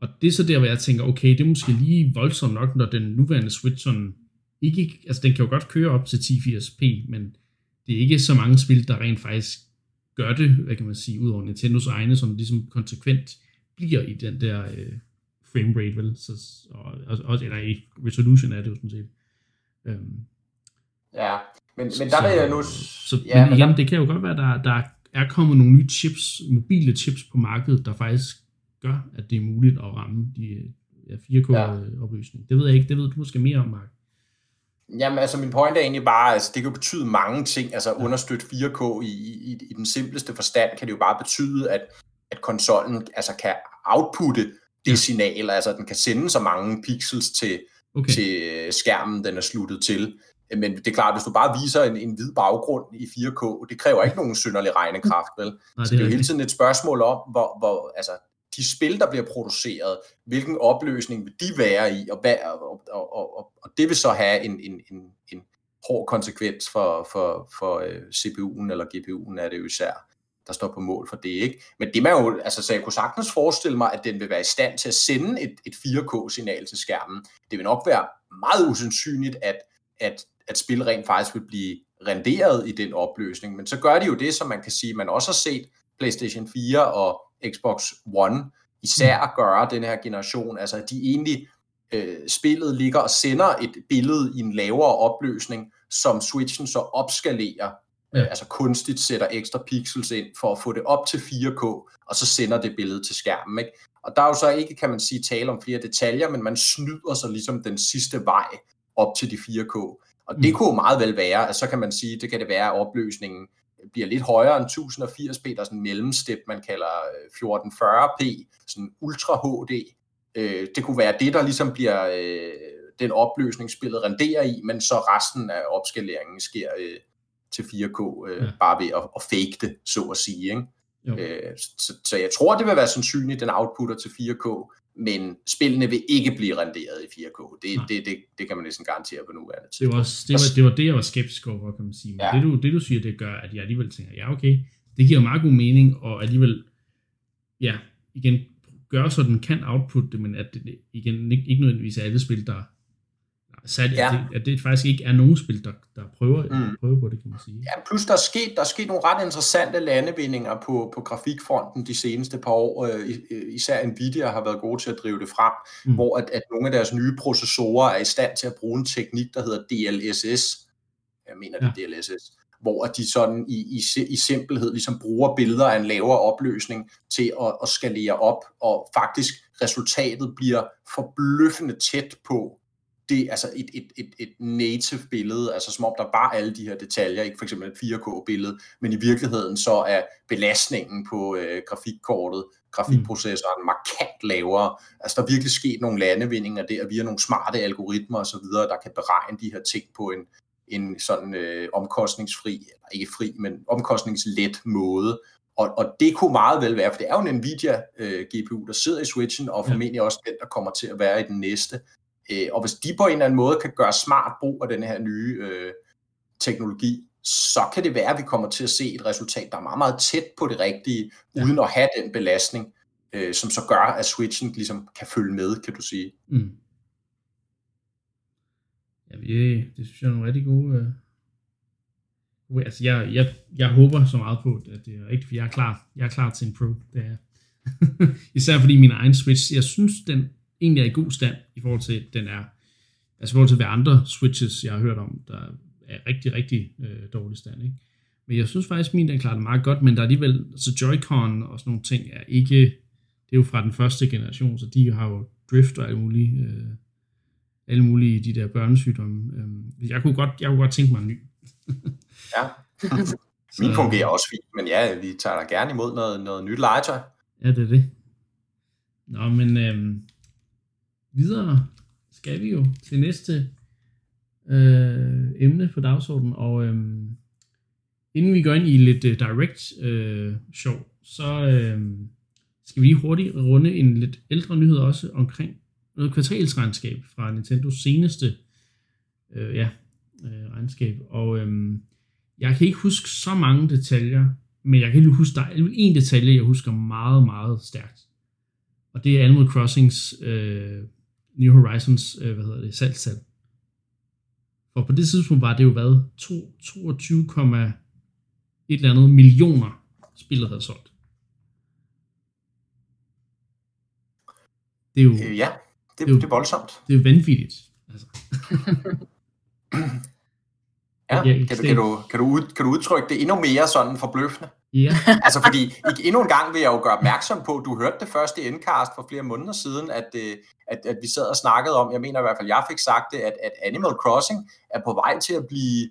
og det er så der, hvor jeg tænker, okay, det er måske lige voldsomt nok, når den nuværende Switch sådan ikke, altså den kan jo godt køre op til 1080p, men det er ikke så mange spil, der rent faktisk gør det, hvad kan man sige, ud over Nintendos egne, som ligesom konsekvent bliver i den der øh, frame rate, vel? Så, og, også, eller i resolution er det jo sådan set. Øhm, ja, men, men der vil jeg nu... Så, ja, men igen, der... det kan jo godt være, der, der er kommet nogle nye chips, mobile chips på markedet, der faktisk gør, at det er muligt at ramme de ja, 4K-opløsning. Ja. Det ved jeg ikke, det ved du måske mere om, Mark. Jamen, altså min point er egentlig bare, altså det kan jo betyde mange ting, altså ja. understøtte 4K i, i, i den simpleste forstand, kan det jo bare betyde, at, at konsollen altså kan outputte det ja. signal, altså den kan sende så mange pixels til, okay. til skærmen, den er sluttet til. Men det er klart, hvis du bare viser en, en hvid baggrund i 4K, det kræver ikke nogen synderlig regnekraft, vel? Nej, så det er jo hele tiden et spørgsmål om, hvor, hvor altså, de spil, der bliver produceret, hvilken opløsning vil de være i, og, hvad, og, og, og, og det vil så have en, en, en, en hård konsekvens for, for, for øh, CPU'en eller GPU'en er det jo især, der står på mål for det, ikke? Men det man jo, altså så jeg kunne sagtens forestille mig, at den vil være i stand til at sende et, et 4K-signal til skærmen. Det vil nok være meget usandsynligt, at, at, at spil rent faktisk vil blive renderet i den opløsning, men så gør de jo det, som man kan sige, man også har set PlayStation 4 og Xbox One især mm. gøre den her generation, altså at de egentlig øh, spillet ligger og sender et billede i en lavere opløsning, som Switchen så opskalerer. Øh, altså kunstigt sætter ekstra pixels ind for at få det op til 4K, og så sender det billede til skærmen. Ikke? Og der er jo så ikke, kan man sige, tale om flere detaljer, men man snyder sig ligesom den sidste vej op til de 4K. Og det mm. kunne jo meget vel være, at så kan man sige, det kan det være, at opløsningen bliver lidt højere end 1080p, der er sådan en mellemstep, man kalder 1440p, øh, sådan Ultra HD. Øh, det kunne være det, der ligesom bliver øh, den opløsning, spillet renderer i, men så resten af opskaleringen sker til 4K, ja. bare ved at, at fake det, så at sige. Ikke? så, så jeg tror, det vil være sandsynligt, den outputter til 4K, men spillene vil ikke blive renderet i 4K. Det, det, det, det kan man næsten garantere på nuværende tid. Det var, også, det, var, det var det, jeg var skeptisk over, kan man sige. Men ja. det, du, det, du siger, det gør, at jeg alligevel tænker, ja, okay, det giver meget god mening, og alligevel, ja, igen, gøre så den kan output det, men at det igen ikke, ikke nødvendigvis er alle spil, der sat, ja. at, det, at det faktisk ikke er nogen spil, der, der prøver, mm. prøver på det, kan man sige. Ja, plus der er sket, der er sket nogle ret interessante landevindinger på, på grafikfronten de seneste par år. Øh, især Nvidia har været gode til at drive det frem, mm. hvor at, at nogle af deres nye processorer er i stand til at bruge en teknik, der hedder DLSS. Jeg mener, det er ja. DLSS hvor de sådan i, i, i simpelhed ligesom bruger billeder af en lavere opløsning til at, at skalere op, og faktisk resultatet bliver forbløffende tæt på det altså et, et, et, et native billede, altså som om der var alle de her detaljer, ikke for eksempel et 4K-billede, men i virkeligheden så er belastningen på øh, grafikkortet, grafikprocessoren mm. markant lavere. Altså der er virkelig sket nogle landevindinger der via nogle smarte algoritmer osv., der kan beregne de her ting på en, en sådan øh, omkostningsfri, eller ikke fri, men omkostningslet måde. Og, og det kunne meget vel være, for det er jo en Nvidia øh, GPU, der sidder i Switchen, og formentlig også den, der kommer til at være i den næste. Øh, og hvis de på en eller anden måde kan gøre smart brug af den her nye øh, teknologi, så kan det være, at vi kommer til at se et resultat, der er meget, meget tæt på det rigtige, ja. uden at have den belastning, øh, som så gør, at switchen ligesom kan følge med, kan du sige. Mm. Ja, det, det synes jeg er nogle rigtig gode... Øh, altså, jeg, jeg, jeg håber så meget på, at det er rigtigt, for jeg er klar, jeg er klar til en Pro. Det er <laughs> Især fordi min egen Switch, jeg synes, den egentlig er i god stand i forhold til, den er, altså i forhold til hvad andre switches, jeg har hørt om, der er rigtig, rigtig øh, dårlig stand. Ikke? Men jeg synes faktisk, min den klarer det meget godt, men der er alligevel, så altså Joy-Con og sådan nogle ting er ikke, det er jo fra den første generation, så de har jo drift og alle mulige, øh, alle mulige de der børnesygdomme. Øh, jeg, kunne godt, jeg kunne godt tænke mig en ny. <laughs> ja, <laughs> min fungerer også fint, men ja, vi tager da gerne imod noget, noget nyt legetøj. Ja, det er det. Nå, men øh, videre skal vi jo til næste øh, emne på dagsordenen, og øh, inden vi går ind i lidt øh, direct øh, show, så øh, skal vi lige hurtigt runde en lidt ældre nyhed også omkring noget kvartalsregnskab fra Nintendos seneste øh, ja, øh, regnskab, og øh, jeg kan ikke huske så mange detaljer, men jeg kan lige huske, der er en detalje, jeg husker meget, meget stærkt. Og det er Animal Crossings øh, New Horizons, øh, hvad hedder det, salgstal. For på det tidspunkt var det jo hvad, 22, et eller andet millioner spillet havde solgt. Det er jo, Øh, ja, det, Det er jo- det er voldsomt. det er jo vanvittigt. Altså, <clears throat> <clears throat> Ja, kan, du, kan, du, kan, du ud, kan du udtrykke det endnu mere sådan forbløffende? ja, <laughs> Altså fordi, ikke- endnu en gang vil jeg jo gøre opmærksom på, du hørte det første endcast for flere måneder siden, at, øh, at, at vi sad og snakkede om, jeg mener i hvert fald, jeg fik sagt det, at, at Animal Crossing er på vej til at blive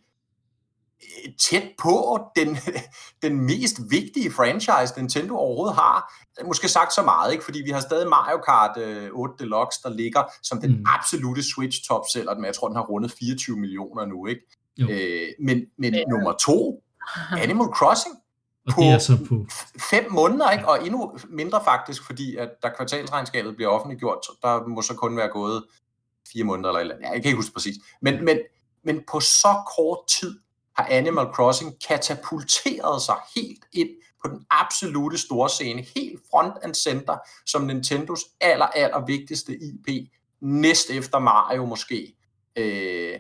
øh, tæt på den, <laughs> den mest vigtige franchise, Nintendo overhovedet har. Måske sagt så meget, ikke? fordi vi har stadig Mario Kart øh, 8 Deluxe, der ligger som den Mm. absolute Switch top seller, men jeg tror, den har rundet 24 millioner nu. ikke? Jo. Øh, men men Ja. nummer to, Animal Crossing, og På- det er så på... fem måneder, ikke? og endnu mindre faktisk, fordi at da kvartalsregnskabet bliver offentliggjort, der må så kun være gået fire måneder eller et eller andet. Ja, Jeg kan ikke huske præcis. Men, men, men på så kort tid har Animal Crossing katapulteret sig helt ind på den absolute store scene, helt front and center, som Nintendos aller, aller vigtigste IP, næst efter Mario måske. Øh,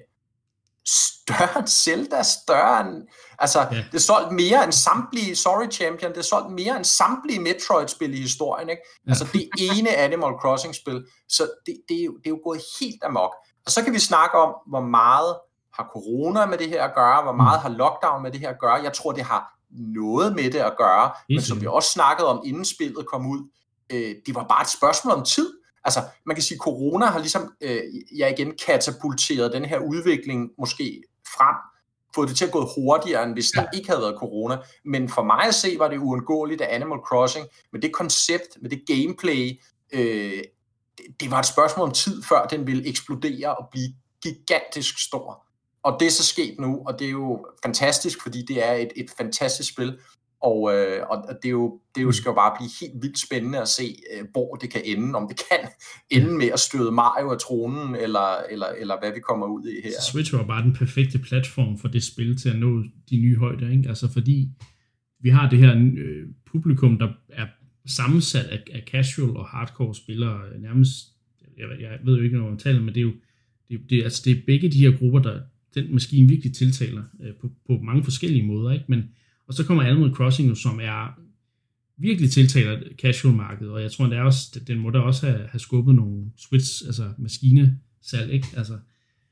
større end Zelda, større end... Altså, Ja. det er solgt mere end samtlige, sorry champion, det er solgt mere end samtlige Metroid-spil i historien, ikke? Ja. Altså, det ene Animal Crossing-spil, så det, det, er jo, det er jo gået helt amok. Og så kan vi snakke om, hvor meget har corona med det her at gøre, hvor meget har lockdown med det her at gøre. Jeg tror, det har noget med det at gøre, men som vi også snakkede om, inden spillet kom ud, øh, det var bare et spørgsmål om tid. Altså, man kan sige, at corona har ligesom, øh, ja igen, katapulteret den her udvikling måske frem, fået det til at gå hurtigere, end hvis der ikke havde været corona. Men for mig at se, var det uundgåeligt, at Animal Crossing, med det koncept, med det gameplay, øh, det, det var et spørgsmål om tid, før den ville eksplodere og blive gigantisk stor. Og det er så sket nu, og det er jo fantastisk, fordi det er et, et fantastisk spil, og, øh, og det, er jo, det er jo, skal jo bare blive helt vildt spændende at se, øh, hvor det kan ende, om det kan ende med at støde Mario af tronen, eller, eller, eller hvad vi kommer ud i her. Så Switch var bare den perfekte platform for det spil til at nå de nye højder, ikke? Altså fordi vi har det her øh, publikum, der er sammensat af, af casual og hardcore spillere, nærmest, jeg, jeg ved jo ikke, når man taler, men det er jo, det, det, altså det er begge de her grupper, der den maskine virkelig tiltaler øh, på, på mange forskellige måder, ikke? Men, og så kommer Animal Crossing jo, som er virkelig tiltaler casual-markedet, og jeg tror, det er også, den må da også have, have skubbet nogle Switch, altså maskinesalg, ikke? Altså,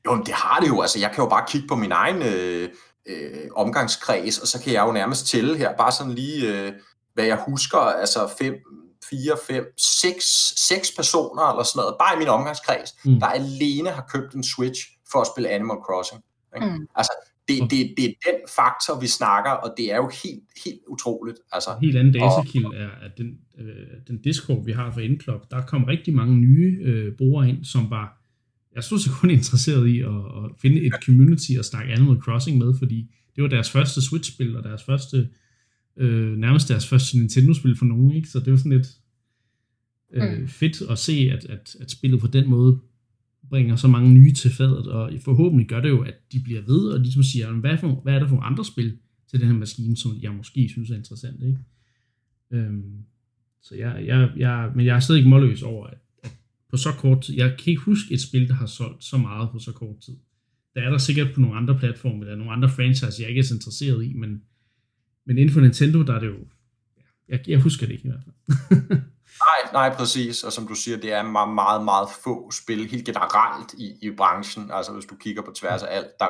Jo, men det har det jo. Altså, jeg kan jo bare kigge på min egen øh, øh, omgangskreds, og så kan jeg jo nærmest tælle her, bare sådan lige, øh, hvad jeg husker, altså 5, 4, 5, 6, 6 personer eller sådan noget, bare i min omgangskreds, mm. der alene har købt en Switch for at spille Animal Crossing. Ikke? Mm. Altså, det, det, det er den faktor, vi snakker, og det er jo helt, helt utroligt. Altså, En helt anden datakilde er, at den, øh, den Discord, vi har for Indclub, der kom rigtig mange nye øh, brugere ind, som var, jeg stod så kun interesseret i at, at finde et community og snakke Animal Crossing med, fordi det var deres første Switch-spil, og deres første, øh, nærmest deres første Nintendo-spil for nogen, ikke? Så det var sådan lidt øh, Mm. fedt at se, at, at, at spillet på den måde bringer så mange nye til fadet, og forhåbentlig gør det jo, at de bliver ved, og ligesom siger, hvad, er for, hvad er der for andre spil til den her maskine, som jeg måske synes er interessant, ikke? Øhm, så jeg, jeg, jeg, men jeg er stadig målløs over, at, at på så kort tid, jeg kan ikke huske et spil, der har solgt så meget på så kort tid. Der er der sikkert på nogle andre platforme, eller nogle andre franchises, jeg ikke er så interesseret i, men, men inden for Nintendo, der er det jo, jeg, jeg husker det ikke i hvert fald. <laughs> Nej, nej, præcis. Og som du siger, det er meget, meget, meget få spil, helt generelt i, i branchen. Altså hvis du kigger på tværs af alt, der,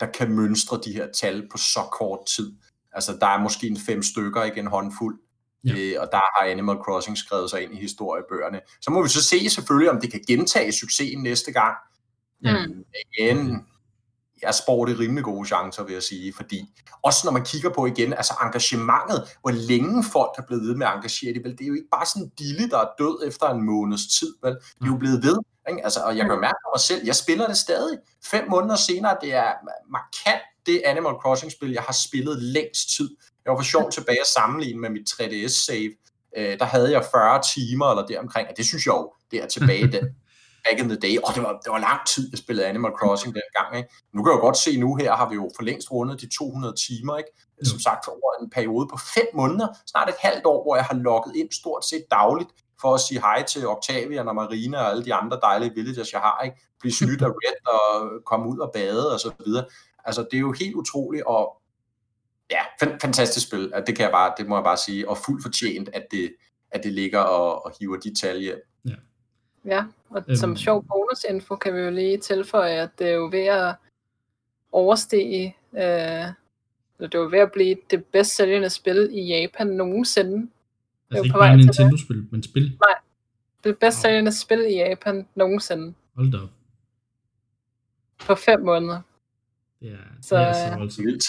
der kan mønstre de her tal på så kort tid. Altså der er måske en fem stykker, ikke en håndfuld. Ja. Øh, og der har Animal Crossing skrevet sig ind i historiebøgerne. Så må vi så se selvfølgelig, om det kan gentage succesen næste gang. Ja. Mm. Igen, jeg spår det rimelig gode chancer, vil jeg sige, fordi også når man kigger på igen, altså engagementet, hvor længe folk er blevet ved med at engagere det, vel, det er jo ikke bare sådan en dille, der er død efter en måneds tid, vel, det er jo blevet ved, ikke? Altså, og jeg kan mærke på mig selv, jeg spiller det stadig, fem måneder senere, det er markant det Animal Crossing-spil, jeg har spillet længst tid. Jeg var for sjov tilbage at sammenligne med mit 3DS-save, øh, der havde jeg 40 timer eller deromkring, og det synes jeg jo, det er tilbage <laughs> den, back in the day, og det var, det var lang tid, jeg spillede Animal Crossing dengang, ikke? Nu kan jeg jo godt se, nu her har vi jo for længst rundet de 200 timer, ikke? Som sagt, for over en periode på fem måneder, snart et halvt år, hvor jeg har logget ind stort set dagligt, for at sige hej til Octavian og Marina og alle de andre dejlige villagers, jeg har, ikke? Blive snydt af Red og komme ud og bade og så videre. Altså, det er jo helt utroligt, og ja, fan- fantastisk spil. Det kan jeg bare, det må jeg bare sige, og fuldt fortjent, at det, at det ligger og, og hiver de tal hjem. Ja, og øhm. som sjov bonusinfo kan vi jo lige tilføje, at det er jo ved at overstige, øh, eller det er jo ved at blive det bedst sælgende spil i Japan nogensinde. Altså ikke bare Nintendo-spil, men spil? Nej, det bedst sælgende spil i Japan nogensinde. Hold da op. På fem måneder. Ja, det så, er så voldsomt.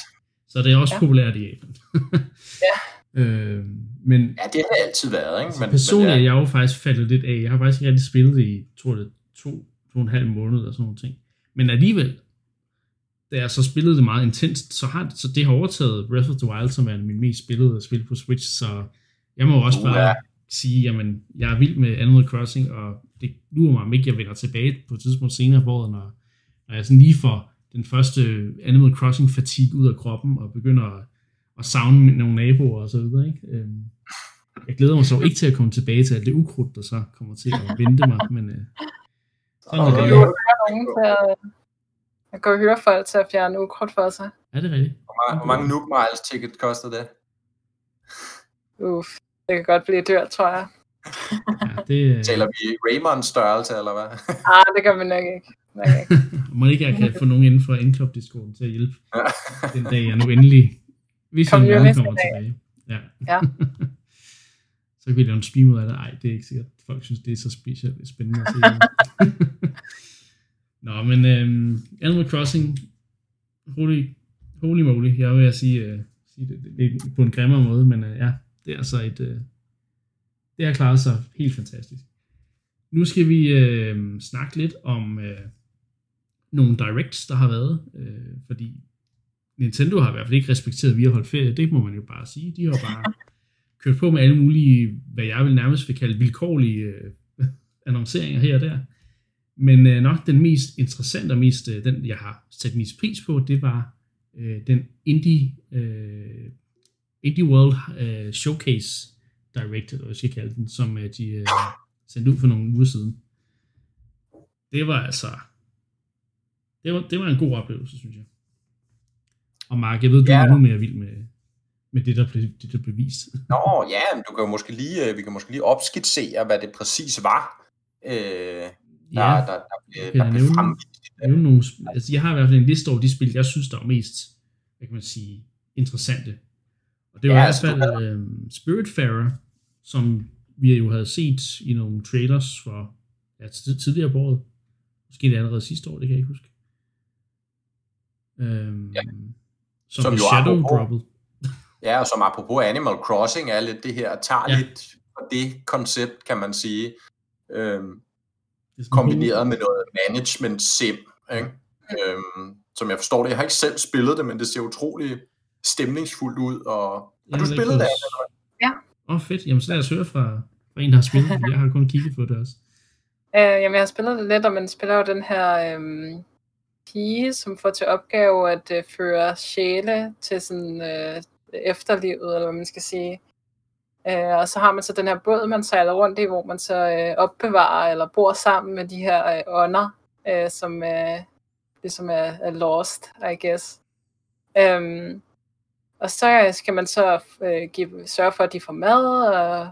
Så det er også ja. populært i Japan. <laughs> ja. øh, men, ja, det har det altid været. Ikke? Altså, men, personligt men, ja. er jeg jo faktisk faldet lidt af. Jeg har faktisk ikke rigtig spillet i, tror det, to, to og en halv måned og sådan nogle ting. Men alligevel, da jeg så spillede det meget intenst, så har så det har overtaget Breath of the Wild som er min mest spillede spil på Switch, så jeg må også bare ja. sige, jamen, jeg er vild med Animal Crossing, og det lurer mig om ikke, jeg vender tilbage på et tidspunkt senere på året, når, når jeg sådan lige får den første Animal Crossing fatigue ud af kroppen, og begynder at, at savne nogle naboer og så videre. Ikke? Øhm, jeg glæder mig så ikke til at komme tilbage til alt det ukrudt, der så kommer til at vente mig, men øh, sådan er det. Jo. Jeg kan jo høre folk til at fjerne ukrudt for sig. Er det rigtigt? Hvor mange, hvor mange Nook Miles ticket koster det? Uff, det kan godt blive dyrt, tror jeg. ja, det, <laughs> Taler vi Raymond størrelse, eller hvad? <laughs> ah, det kan vi nok ikke. Okay. <laughs> Må ikke jeg kan få nogen inden for indklub discord til at hjælpe den dag, jeg nu endelig, hvis jeg nogen kommer tilbage. Ja. ja. <laughs> så kan vi lave en stream ud af det. Ej, det er ikke sikkert, folk synes, det er så specielt spændende at se. <laughs> Nå, men øhm, Animal Crossing, holy, holy moly, jeg vil sige, øh, sige det, det, det, på en grimmere måde, men øh, ja, det er altså et, øh, det har klaret sig helt fantastisk. Nu skal vi øh, snakke lidt om øh, nogle directs, der har været, øh, fordi Nintendo har i hvert fald ikke respekteret, at vi har holdt ferie, det må man jo bare sige. De har bare <laughs> kørt på med alle mulige, hvad jeg vil nærmest vil kalde vilkårlige øh, annonceringer her og der. Men øh, nok den mest interessante og mest, øh, den jeg har sat mest pris på, det var øh, den Indie, øh, Indie World øh, Showcase Direct, eller hvad jeg skal kalde den, som øh, de øh, sendte ud for nogle uger siden. Det var altså, det var, det var en god oplevelse, synes jeg. Og Mark, jeg ved, du ja. er endnu mere vild med, med det, der blev, det, der blev vist. Nå, ja, du kan jo måske lige, øh, vi kan måske lige opskitsere, hvad det præcis var. Øh, der, ja, der, der, der, der blev fremvist. Nævne nogle, altså jeg har i hvert fald en liste over de spil, jeg synes, der er mest, hvad kan man sige, interessante. Og det var ja, i hvert fald altså, øh, Spiritfarer, som vi jo havde set i nogle trailers for ja, tidligere på året. Måske det allerede sidste år, det kan jeg ikke huske. Øhm, ja. Som, som jo Shadow apropos, Droppet. <laughs> ja, og som apropos Animal Crossing er lidt det her, tager ja. lidt for det koncept, kan man sige. Øhm, kombineret med noget management sim, ikke? Øhm, som jeg forstår det. Jeg har ikke selv spillet det, men det ser utrolig stemningsfuldt ud. Og... Har du spillet det? Ja. Åh, oh, fedt. Jamen, så lad os høre fra, fra en, der har spillet det. Jeg har kun kigget på det også. Uh, <laughs> jamen, jeg har spillet det lidt, og man spiller jo den her um, pige, som får til opgave at øh, føre sjæle til sådan øh, efterlivet, eller hvad man skal sige. Øh, og så har man så den her båd, man sejler rundt i, hvor man så øh, opbevarer eller bor sammen med de her øh, ånder, øh, som øh, ligesom er, er lost, I guess. Øhm, og så øh, skal man så øh, give, sørge for, at de får mad og,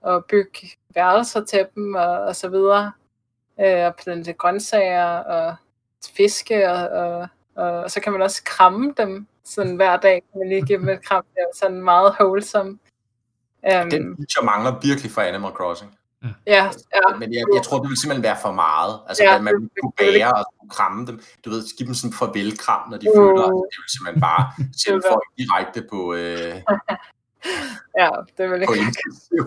og bygge værelser til dem og, og så videre. Øh, og plante grøntsager og fiske og, og, og, og så kan man også kramme dem sådan hver dag. Kan man lige give dem et kram. Det er sådan meget wholesome. Um, den feature mangler virkelig for Animal Crossing. Ja, ja. Men jeg, jeg tror, det vil simpelthen være for meget. Altså, ja, man kunne bære og kunne kramme dem. Du ved, give dem sådan farvelkram, når de uh, føler, at det vil simpelthen bare <laughs> sende folk direkte på... Øh, <laughs> ja, det vil på intensiv.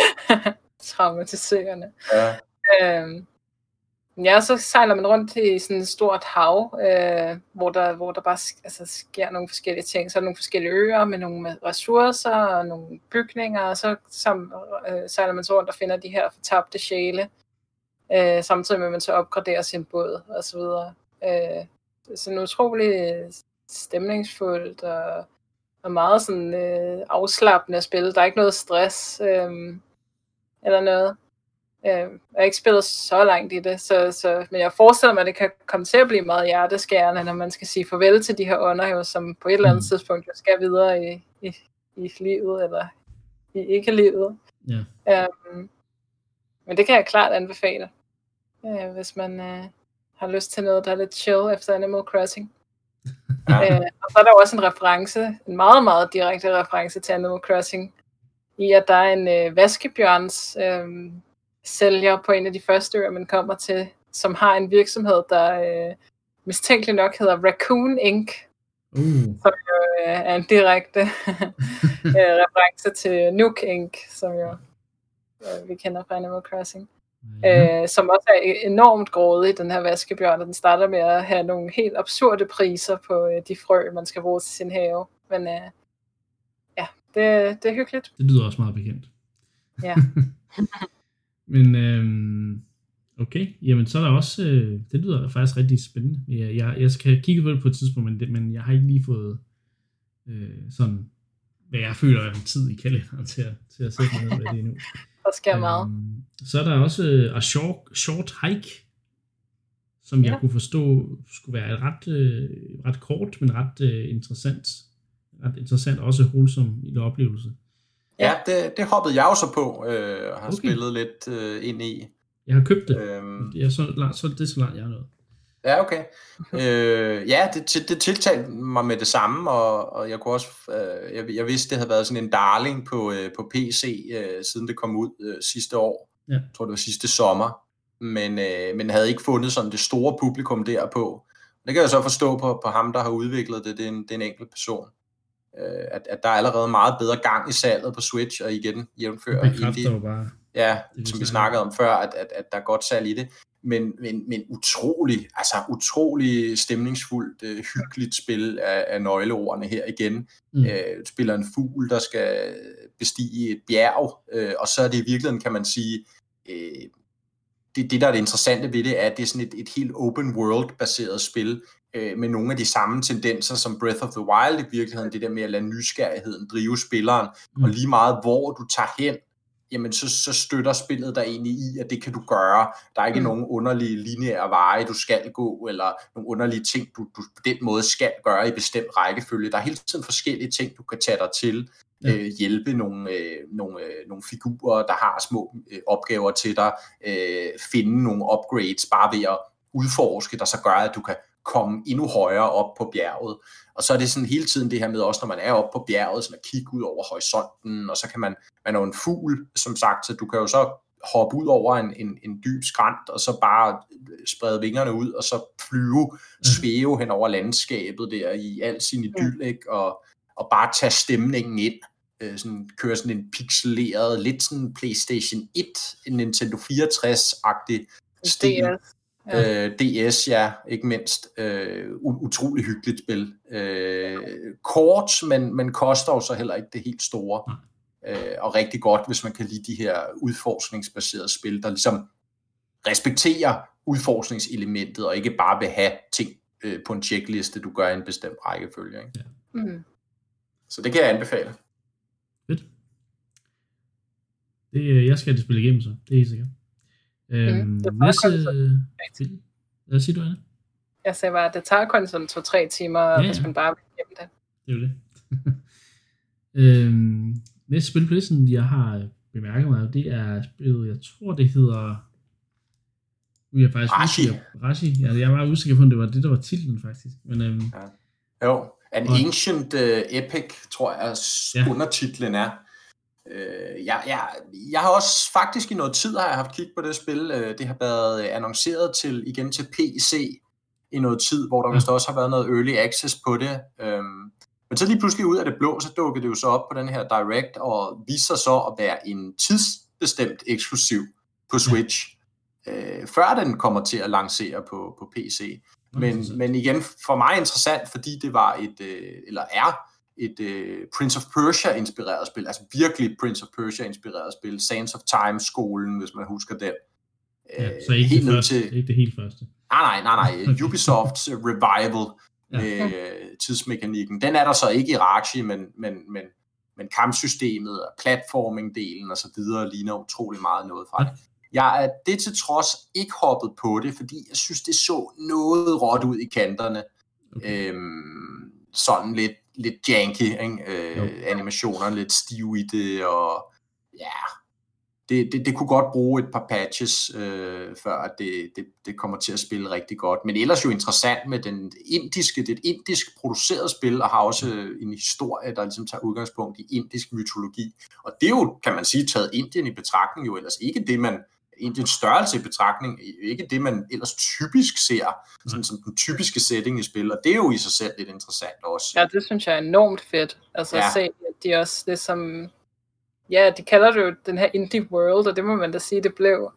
<laughs> Traumatiserende. Ja. Øhm, Ja, så sejler man rundt i sådan et stort hav, øh, hvor, der, hvor der bare altså, sker nogle forskellige ting. Så er der nogle forskellige øer med nogle ressourcer og nogle bygninger, og så sam, øh, sejler man så rundt og finder de her fortabte sjæle, øh, samtidig med at man så opgraderer sin båd og så videre. Øh, sådan utrolig stemningsfuldt og, og meget sådan øh, afslappende spil. Der er ikke noget stress øh, eller noget. Øh, jeg har ikke spillet så langt i det, så, så, men jeg forestiller mig, at det kan komme til at blive meget hjerteskærende, når man skal sige farvel til de her ånder, jo, som på et eller andet mm. tidspunkt jo skal videre i, i, i livet, eller i ikke-livet. Ja. Um, men det kan jeg klart anbefale, øh, hvis man øh, har lyst til noget, der er lidt chill efter Animal Crossing. <laughs> Ja. Øh, og så er der også en reference, en meget, meget direkte reference til Animal Crossing, i at der er en øh, vaskebjørns øh, sælger på en af de første øer, man kommer til, som har en virksomhed, der øh, mistænkeligt nok hedder Raccoon Inc., uh. som jo øh, er en direkte <laughs> øh, reference til Nuke Inc., som jo øh, vi kender fra Animal Crossing. Mm-hmm. Øh, som også er enormt grådig, den her vaskebjørn, og den starter med at have nogle helt absurde priser på øh, de frø, man skal bruge til sin have. Men øh, ja, det, det er hyggeligt. Det lyder også meget bekendt. Ja. <laughs> Men øhm, okay, jamen så er der også, øh, det lyder faktisk rigtig spændende. Jeg, jeg, jeg skal kigge på det på et tidspunkt, men, det, men jeg har ikke lige fået øh, sådan, hvad jeg føler er tid i kalenderen til at, til at sætte mig ned med det endnu. Der sker meget. Øhm, så er der også uh, A Short, short Hike, som ja. jeg kunne forstå skulle være et ret, øh, ret kort, men ret øh, interessant. Ret interessant, også holsom lille oplevelse. Ja, det, det hoppede jeg også på, øh, og har okay. spillet lidt øh, ind i. Jeg har købt det. Øhm, er så langt, så det er så langt, jeg har nået. Ja, okay. <laughs> øh, ja, det, det tiltalte mig med det samme, og, og jeg kunne også, øh, jeg, jeg vidste, det havde været sådan en darling på, øh, på PC, øh, siden det kom ud øh, sidste år. Ja. Jeg tror, det var sidste sommer. Men, øh, men havde ikke fundet sådan det store publikum derpå. Det kan jeg så forstå på, på ham, der har udviklet det. Det er en, det er en enkelt person. Øh, at, at der er allerede meget bedre gang i salget på Switch, og igen jævnfører indie. Bare ja, som vi snakkede om før, at, at, at der er godt salg i det men, men, men utrolig, altså utrolig stemningsfuldt, øh, hyggeligt spil af, af nøgleordene her igen. Mm. Øh, spiller en fugl, der skal bestige et bjerg, øh, og så er det i virkeligheden, kan man sige, øh, det, det der er det interessante ved det, er, at det er sådan et, et helt open world-baseret spil, øh, med nogle af de samme tendenser som Breath of the Wild i virkeligheden, det der med at lade nysgerrigheden drive spilleren, mm. og lige meget hvor du tager hen, jamen så, så støtter spillet dig egentlig i, at det kan du gøre. Der er ikke mm. nogen underlige lineære veje, du skal gå, eller nogle underlige ting, du, du på den måde skal gøre i bestemt rækkefølge. Der er hele tiden forskellige ting, du kan tage dig til. Ja. Øh, hjælpe nogle, øh, nogle, øh, nogle figurer, der har små øh, opgaver til dig. Øh, finde nogle upgrades bare ved at udforske, der så gør, at du kan komme endnu højere op på bjerget. Og så er det sådan hele tiden det her med også, når man er oppe på bjerget, sådan at kigge ud over horisonten, og så kan man, man er jo en fugl, som sagt, så du kan jo så hoppe ud over en, en, en dyb skrant, og så bare sprede vingerne ud, og så flyve, mm. svæve hen over landskabet der i al sin idyl, ikke? Og, og bare tage stemningen ind. Øh, sådan, køre sådan en pixeleret, lidt sådan PlayStation 1, en Nintendo 64-agtig stil. Ja. Øh, DS, ja, ikke mindst. Øh, utrolig hyggeligt spil. Øh, kort, men, men koster jo så heller ikke det helt store. Øh, og rigtig godt, hvis man kan lide de her udforskningsbaserede spil, der ligesom respekterer udforskningselementet, og ikke bare vil have ting øh, på en checkliste, du gør i en bestemt rækkefølge. Ikke? Ja. Mm. Så det kan jeg anbefale. Fedt. Det, øh, jeg skal det spille igennem så, det er helt sikkert. Øhm, mm, næste spil. Hvad siger du, Anna? Jeg sagde bare, at det tager kun sådan to-tre timer, ja, ja. hvis man bare vil hjem det. Det er jo det. <laughs> øhm, næste spil på listen, jeg har bemærket mig, det er spillet, jeg tror det hedder... Nu er jeg faktisk Rashi. usikker. Rashi. Ja, jeg var usikker på, om det var det, der var titlen faktisk. Men, øhm, ja. Jo, An Ancient uh, Epic, tror jeg, ja. undertitlen er. Øh, jeg, jeg, jeg har også faktisk i noget tid har jeg haft kig på det spil. Øh, det har været annonceret til igen til PC i noget tid, hvor der vist også har været noget early access på det. Øhm, men så lige pludselig ud af det blå, så dukkede det jo så op på den her Direct, og viser sig så at være en tidsbestemt eksklusiv på Switch, øh, før den kommer til at lancere på, på PC. Men, men igen, for mig interessant, fordi det var et, øh, eller er et uh, Prince of Persia-inspireret spil, altså virkelig Prince of Persia-inspireret spil, Sands of Time-skolen, hvis man husker den. Ja, så ikke, helt det første, til, ikke det helt første. Nej, nej, nej, nej. <laughs> Ubisofts revival ja. med uh, tidsmekanikken. Den er der så ikke i Rachi, men, men, men, men kampsystemet og platforming-delen og så videre ligner utrolig meget noget fra det. Jeg er det til trods ikke hoppet på det, fordi jeg synes, det så noget råt ud i kanterne. Okay. Øhm, sådan lidt lidt janky, ikke? Øh, animationerne lidt stive i det, og ja, det, det, det kunne godt bruge et par patches, øh, før det, det, det kommer til at spille rigtig godt. Men ellers jo interessant med den indiske, det er et indisk produceret spil, og har også en historie, der ligesom tager udgangspunkt i indisk mytologi. Og det er jo, kan man sige, taget Indien i betragtning jo ellers ikke det, man Indiens størrelse i betragtning, ikke det, man ellers typisk ser, sådan som den typiske setting i spil, og det er jo i sig selv lidt interessant også. Ja, det synes jeg er enormt fedt, altså ja. at se, at de også ligesom ja, de kalder det jo den her indie world, og det må man da sige, det blev.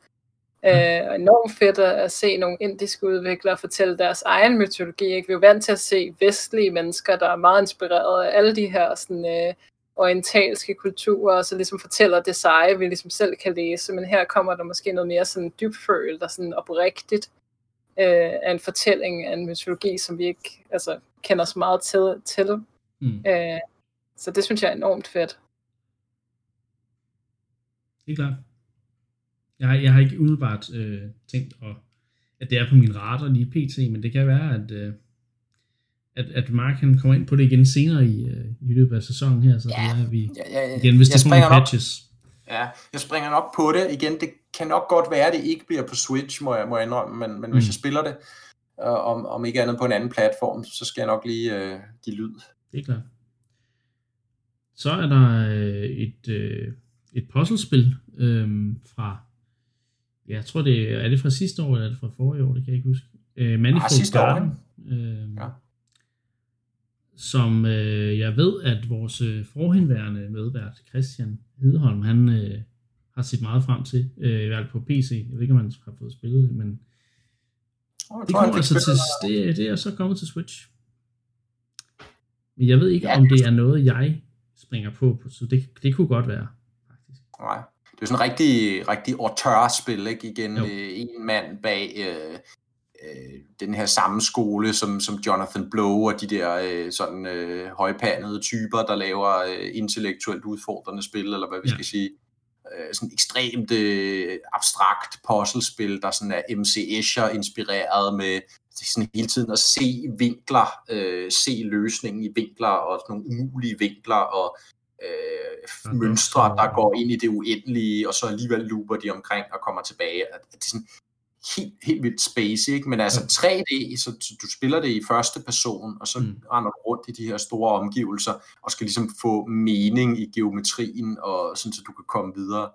Mm. Øh, enormt fedt at, at se nogle indiske udviklere fortælle deres egen mytologi. Ikke? Vi er jo vant til at se vestlige mennesker, der er meget inspireret af alle de her sådan, øh, orientalske kulturer, og så ligesom fortæller det seje, vi ligesom selv kan læse. Men her kommer der måske noget mere sådan dybfølt og sådan oprigtigt øh, af en fortælling af en mytologi, som vi ikke altså, kender så meget til. til. Mm. Øh, så det synes jeg er enormt fedt er klart. Jeg har, jeg har ikke umiddelbart øh, tænkt, at, at det er på min radar lige pt, men det kan være, at, øh, at, at Mark han kommer ind på det igen senere i, øh, i løbet af sæsonen her, så ja, det er vi ja, ja, ja. igen, hvis det er patches. Ja, jeg springer nok på det. Igen, det kan nok godt være, at det ikke bliver på Switch, må jeg, må jeg indrømme, men, men mm. hvis jeg spiller det, øh, om, om ikke andet på en anden platform, så skal jeg nok lige øh, give lyd. Det er klart. Så er der øh, et, øh, et puzzlespil øh, fra, ja, jeg tror det er det fra sidste år, eller er det fra forrige år, det kan jeg ikke huske. Øh, Manifold ah, Garden. Øh, ja. Som øh, jeg ved, at vores øh, forhenværende medvært, Christian Hedeholm, han øh, har set meget frem til, øh, i hvert fald på PC. Jeg ved ikke, om han har fået spillet det, men oh, det, kommer altså til, det, det er så kommet til Switch. Men jeg ved ikke, ja. om det er noget, jeg springer på, så det, det kunne godt være. Nej. Det er sådan en rigtig, rigtig auteur-spil, ikke? Igen, øh, en mand bag øh, øh, den her samme skole, som, som Jonathan Blow og de der øh, sådan øh, højpandede typer, der laver øh, intellektuelt udfordrende spil, eller hvad vi ja. skal sige. Øh, sådan ekstremt øh, abstrakt puzzlespil, der sådan er MC Escher inspireret med sådan hele tiden at se vinkler, øh, se løsningen i vinkler og sådan nogle umulige vinkler og øh, mønstre, der går ind i det uendelige, og så alligevel looper de omkring og kommer tilbage. Det er sådan helt, helt vildt space, ikke? Men altså 3D, så du spiller det i første person, og så mm. render du rundt i de her store omgivelser, og skal ligesom få mening i geometrien, og sådan, så du kan komme videre.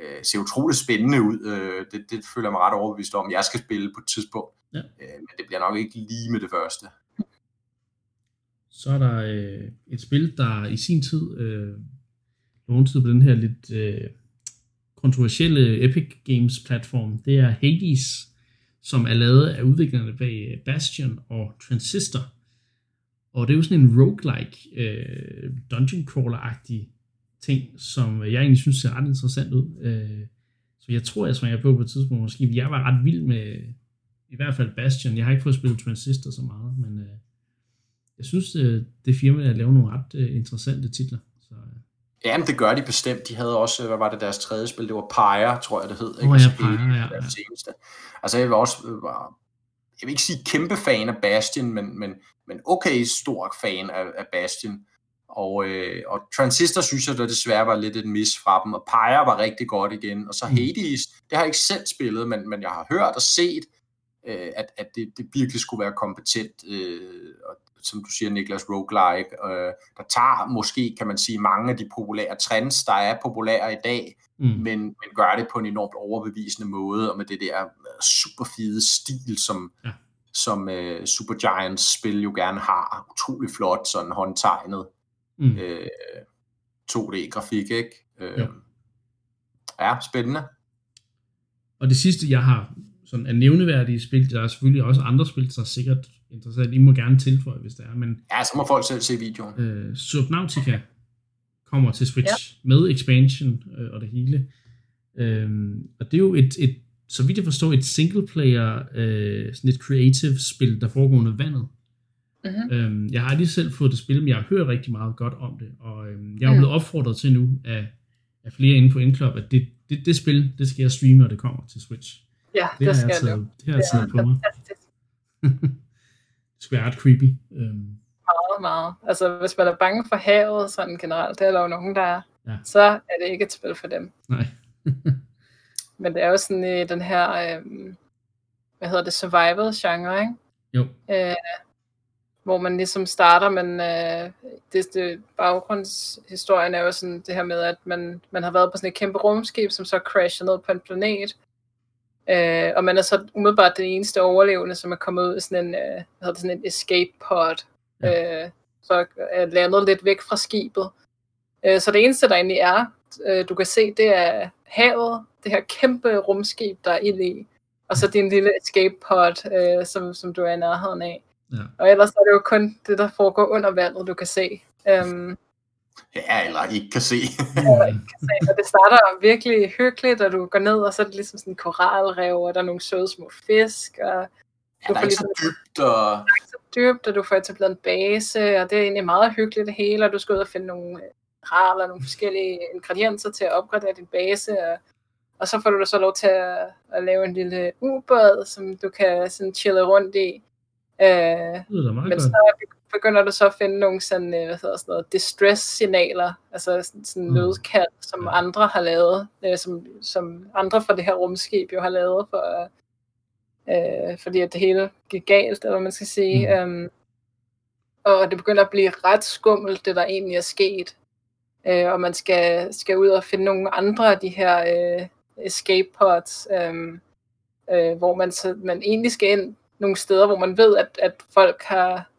Øh, ser utroligt spændende ud. Øh, det, det føler jeg mig ret overbevist om, jeg skal spille på et tidspunkt. Ja. Øh, men det bliver nok ikke lige med det første. Så er der øh, et spil, der i sin tid øh, tid på den her lidt øh, kontroversielle Epic Games platform. Det er Hades, som er lavet af udviklerne bag øh, Bastion og Transistor. Og det er jo sådan en roguelike, øh, dungeon crawler-agtig ting, som jeg egentlig synes ser ret interessant ud. Øh, så jeg tror, jeg springer på på et tidspunkt måske. Jeg var ret vild med i hvert fald Bastion. Jeg har ikke fået spillet Transistor så meget, men øh, jeg synes, øh, det firma der laver nogle ret øh, interessante titler. Øh. Ja, men det gør de bestemt. De havde også, hvad var det deres tredje spil? Det var Pyre, tror jeg det hed. Ikke? Oh, ja, Pyre, ja, ja. Seneste. Altså jeg vil også, var, jeg vil ikke sige kæmpe fan af Bastion, men, men, men okay stor fan af, af Bastion. Og, øh, og Transistor synes jeg, der desværre var lidt et mis fra dem, og Pyre var rigtig godt igen. Og så mm. Hades, det har jeg ikke selv spillet, men, men jeg har hørt og set, øh, at, at det, det virkelig skulle være kompetent. Øh, og som du siger, Niklas, roguelike, øh, der tager måske, kan man sige, mange af de populære trends, der er populære i dag, mm. men, men gør det på en enormt overbevisende måde, og med det der øh, super fede stil, som, ja. som uh, Super Giants spil jo gerne har. Utrolig flot, sådan håndtegnet mm. uh, 2D-grafik, ikke? Uh, ja. ja, spændende. Og det sidste, jeg har sådan er nævneværdige spil, der er selvfølgelig også andre spil, der er sikkert interessant. I må gerne tilføje, hvis det er. Men, ja, så må folk selv se videoen. Øh, Subnautica kommer til Switch ja. med expansion øh, og det hele. Øh, og det er jo et, et, så vidt jeg forstår, et single player, øh, sådan et creative spil, der foregår under vandet. Uh-huh. Øhm, jeg har lige selv fået det spil, men jeg har hørt rigtig meget godt om det, og øhm, jeg er blevet opfordret til nu af, af flere inde på Inclub, at det, det, det spil, det skal jeg streame, når det kommer til Switch. Ja, det, det skal jeg Det har jeg taget på mig. <laughs> skal være ret creepy. Um. Meget, meget. Altså, hvis man er bange for havet sådan generelt, det er der jo nogen, der er, ja. så er det ikke et spil for dem. Nej. <laughs> men det er jo sådan i den her, øh, hvad hedder det, survival-genre, ikke? Jo. Øh, hvor man ligesom starter, men øh, det, det, baggrundshistorien er jo sådan det her med, at man, man har været på sådan et kæmpe rumskib, som så crasher ned på en planet, øh, og man er så umiddelbart den eneste overlevende, som er kommet ud af sådan en, øh, hvad det, sådan en escape pod, ja. øh, så er landet lidt væk fra skibet. Øh, så det eneste, der egentlig er, øh, du kan se, det er havet, det her kæmpe rumskib, der er ild i, og så din lille escape pod, øh, som, som du er i nærheden af. Ja. Og ellers er det jo kun det, der foregår under vandet, du kan se. Um, Ja, eller ikke kan se. eller ikke kan se. Og det starter virkelig hyggeligt, og du går ned, og så er det ligesom sådan en koralrev, og der er nogle søde små fisk, og Ja, du der er får ikke så ligesom dybt, og så dybt, og du får etableret en base, og det er egentlig meget hyggeligt det hele, og du skal ud og finde nogle øh, raler, nogle forskellige ingredienser til at opgradere din base, og, og så får du da så lov til at, at lave en lille ubåd, som du kan sådan chille rundt i. Øh, Det lyder meget men godt. så begynder du så at finde nogle sådan, øh, hvad hedder sådan noget, distress-signaler, altså sådan, sådan Mm. nødkald, som Ja. andre har lavet, øh, som, som andre fra det her rumskib jo har lavet, for, øh, fordi at det hele gik galt, eller hvad man skal sige. Mm. Um, og det begynder at blive ret skummelt, det der egentlig er sket. Øh, og man skal, skal ud og finde nogle andre af de her øh, escape pods, øh, øh, hvor man, så, man egentlig skal ind nogle steder, hvor man ved, at, at folk har,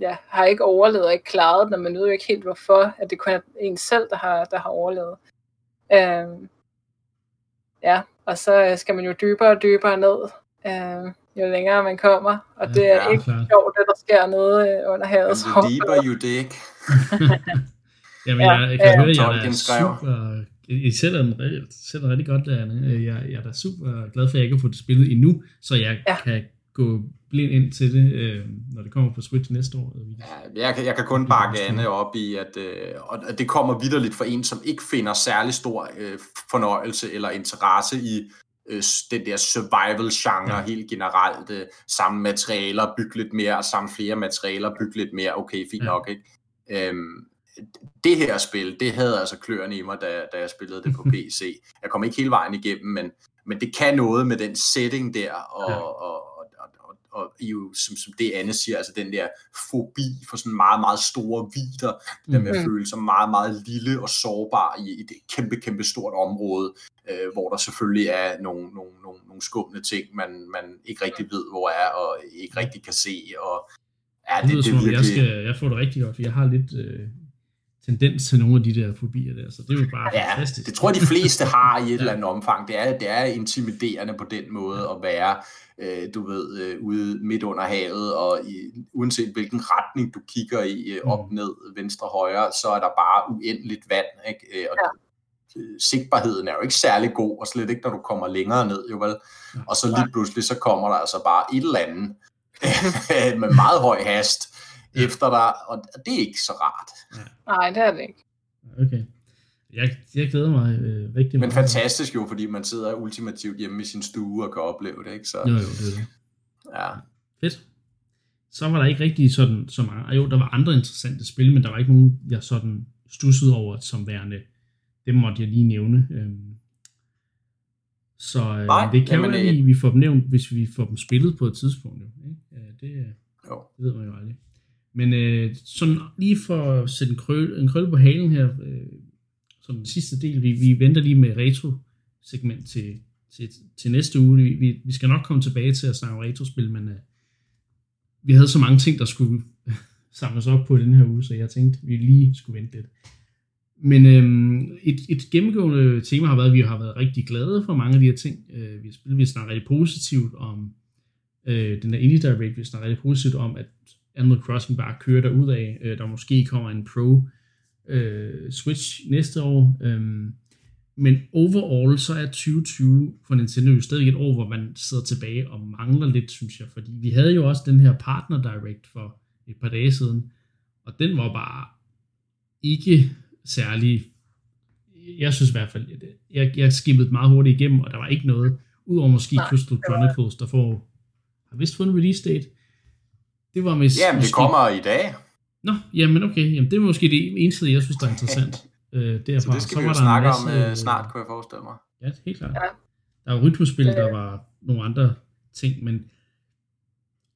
ja, har ikke overlevet og ikke klaret det, men man ved jo ikke helt hvorfor, at det kun er en selv, der har, der har overlevet. Øh, ja, og så øh, skal man jo dybere og dybere ned, øh, jo længere man kommer, og Ja, det er ja, ikke klart. sjovt, at der sker noget øh, under havet. and the deeper you dig. <laughs> Jamen, Ja, jeg, jeg kan ja. høre, at jeg er super... I sætter den, I sætter rigtig godt der, Anne. Jeg, jeg er da super glad for, at jeg ikke har fået det spillet endnu, så jeg Ja. kan gå blind ind til det, øh, når det kommer på Switch næste år. Ja, jeg, kan, jeg kan kun bakke Anne op i, at, øh, og at det kommer vidderligt for en, som ikke finder særlig stor øh, fornøjelse eller interesse i øh, den der survival-genre Ja. helt generelt. Øh, samme materialer, bygge lidt mere, samme flere materialer, bygge lidt mere. Okay, fint Ja. nok, ikke? Øhm, det her spil, det havde altså kløerne i mig, da, da jeg spillede det på <laughs> PC. Jeg kom ikke hele vejen igennem, men, men det kan noget med den setting der, og, ja. og, og, og jo, som, som det Anne siger, altså den der fobi for sådan meget, meget store vider, mm. der med at Mhm. føle sig meget, meget lille og sårbar i et kæmpe, kæmpe stort område, øh, hvor der selvfølgelig er nogle, nogle, nogle, nogle skumle ting, man, man ikke rigtig ved, hvor er, og ikke rigtig kan se, og ja, Det, det, det om, jeg, skal, jeg får det rigtig godt, for jeg har lidt øh, tendens til nogle af de der fobier der, så det er jo bare Ja, fantastisk. det tror jeg, de fleste har i et <laughs> Ja. eller andet omfang. Det er, det er intimiderende på den måde at være, øh, du ved, øh, ude midt under havet, og i, uanset hvilken retning du kigger i, øh, op, Mm. ned, venstre, højre, så er der bare uendeligt vand. Ikke? Øh, Og øh, sigtbarheden er jo ikke særlig god, og slet ikke, når du kommer længere ned, jo vel? Ja. Og så lige pludselig, så kommer der altså bare et eller andet <laughs> med meget høj hast Ja. efter dig, og det er ikke så rart. Nej, det er det ikke. Okay. Jeg, jeg glæder mig øh, rigtig Men meget. fantastisk jo, fordi man sidder ultimativt hjemme i sin stue og kan opleve det, ikke? Så, Jo, jo, det er det. ja. Fedt. Så var der ikke rigtig sådan så mange. Jo, der var andre interessante spil, men der var ikke nogen, jeg sådan stussede over som værende. Dem måtte jeg lige nævne. Øhm, Så øh, Nej, det kan jamen, jo øh, være, at vi får dem nævnt, hvis vi får dem spillet på et tidspunkt. Jo, ikke? Ja, det, øh, Jo. det ved man jo aldrig. Men øh, sådan lige for at sætte en krøl, en krøl på halen her, øh, som den sidste del, vi, vi venter lige med retro-segment til, til, til næste uge. Vi, vi, vi skal nok komme tilbage til at snakke om retrospil, men øh, vi havde så mange ting, der skulle <laughs> samles op på i den her uge, så jeg tænkte, vi lige skulle vente lidt. Men øhm, et, et gennemgående tema har været, at vi har været rigtig glade for mange af de her ting. Øh, vi har spillet, vi snakker rigtig positivt om øh, den der Indie Direct, vi snakker rigtig positivt om, at Animal Crossing bare kører derud af. Øh, der måske kommer en Pro øh, Switch næste år. Øh, men overall, så er 2020 for Nintendo jo stadig et år, hvor man sidder tilbage og mangler lidt, synes jeg. Fordi vi havde jo også den her Partner Direct for et par dage siden, og den var bare ikke særlig... Jeg synes i hvert fald, jeg, jeg skippede meget hurtigt igennem, og der var ikke noget, udover måske Nej, Crystal Chronicles, der får, har vist fået en release date. Det var med, Jamen, det måske- kommer i dag, Nå, jamen okay, jamen, det er måske det eneste, jeg synes, der er interessant. <laughs> øh, derfra. så det skal vi var jo snakke masse, om øh, øh, snart, kunne jeg forestille mig. Ja, helt klart. Ja. Der var rytmespil, der var nogle andre ting, men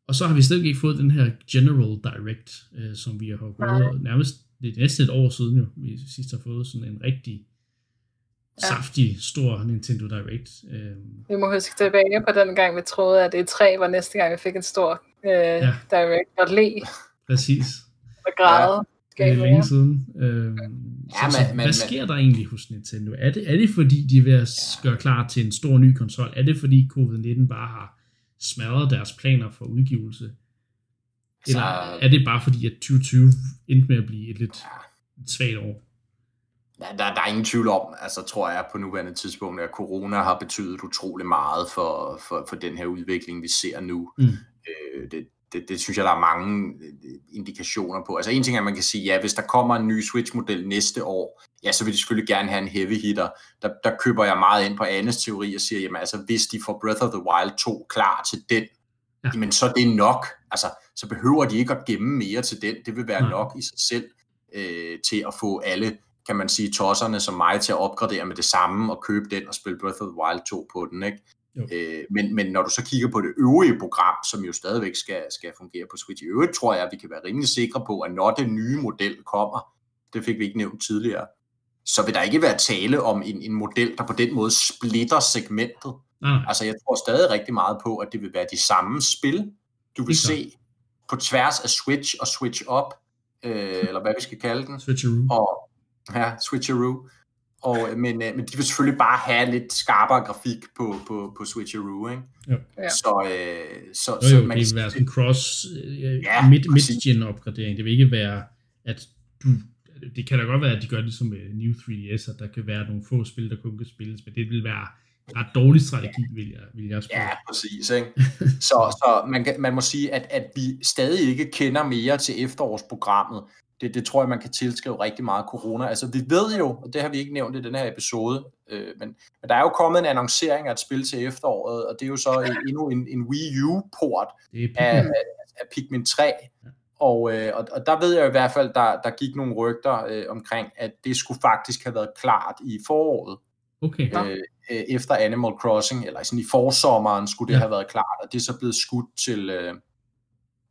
og så har vi stadig ikke fået den her General Direct, øh, som vi har gået nærmest, det er næsten et år siden jo, vi sidst har fået sådan en rigtig ja. saftig, stor Nintendo Direct. Øh. Vi må huske tilbage på den gang, vi troede, at E3 var næste gang, vi fik en stor øh, ja. Direct, og le. Præcis. <laughs> Og græde. Ja. Det er længe siden. Øh, ja, så, men, hvad men, sker der egentlig hos Nintendo? Er det, er det fordi, de er ved at gøre klar til en stor ny konsol? Er det fordi covid-19 bare har smadret deres planer for udgivelse? Eller så, er det bare fordi, at 2020 endte med at blive et lidt et svagt år? Ja, der, der er ingen tvivl om, altså tror jeg på nuværende tidspunkt, at corona har betydet utrolig meget for, for, for den her udvikling, vi ser nu. Mm. Øh, det, det, det synes jeg, der er mange øh, indikationer på. Altså en ting er, at man kan sige, ja, hvis der kommer en ny Switch-model næste år, ja, så vil de selvfølgelig gerne have en heavy hitter. Der, der køber jeg meget ind på Annes teori og siger, jamen altså, hvis de får Breath of the Wild 2 klar til den, ja. jamen så er det nok. Altså, så behøver de ikke at gemme mere til den. Det vil være ja. nok i sig selv øh, til at få alle kan man sige, tosserne som mig til at opgradere med det samme og købe den og spille Breath of the Wild 2 på den, ikke? Øh, men, men når du så kigger på det øvrige program, som jo stadigvæk skal, skal fungere på Switch, i øvrigt tror jeg, at vi kan være rimelig sikre på, at når den nye model kommer, det fik vi ikke nævnt tidligere, så vil der ikke være tale om en, en model, der på den måde splitter segmentet. Mm. Altså jeg tror stadig rigtig meget på, at det vil være de samme spil, du vil se på tværs af Switch og Switch Up, øh, <laughs> eller hvad vi skal kalde den. Switcheroo. Og, ja, Switcheroo. Og, øh, men, øh, men de vil selvfølgelig bare have lidt skarpere grafik på, på, på Switcheroo, ikke? Ja. Så, øh, så, jo, jo, så man det vil være sådan en cross øh, ja, mid, mid-gen opgradering. Det vil ikke være, at du, det kan da godt være, at de gør det som med New 3DS, at der kan være nogle få spil, der kun kan spilles, men det vil være en ret dårlig strategi, vil jeg, vil jeg spørge. Ja, præcis. Ikke? så så man, man må sige, at, at vi stadig ikke kender mere til efterårsprogrammet, det, det tror jeg, man kan tilskrive rigtig meget corona. Altså vi ved jo, og det har vi ikke nævnt i den her episode, øh, men, men der er jo kommet en annoncering af et spil til efteråret, og det er jo så endnu en, en Wii U-port af, af, af Pikmin 3. Og, øh, og, og der ved jeg i hvert fald, der, der gik nogle rygter øh, omkring, at det skulle faktisk have været klart i foråret. Okay. Øh, øh, efter Animal Crossing, eller sådan i forsommeren skulle det ja. have været klart, og det er så blevet skudt til, øh,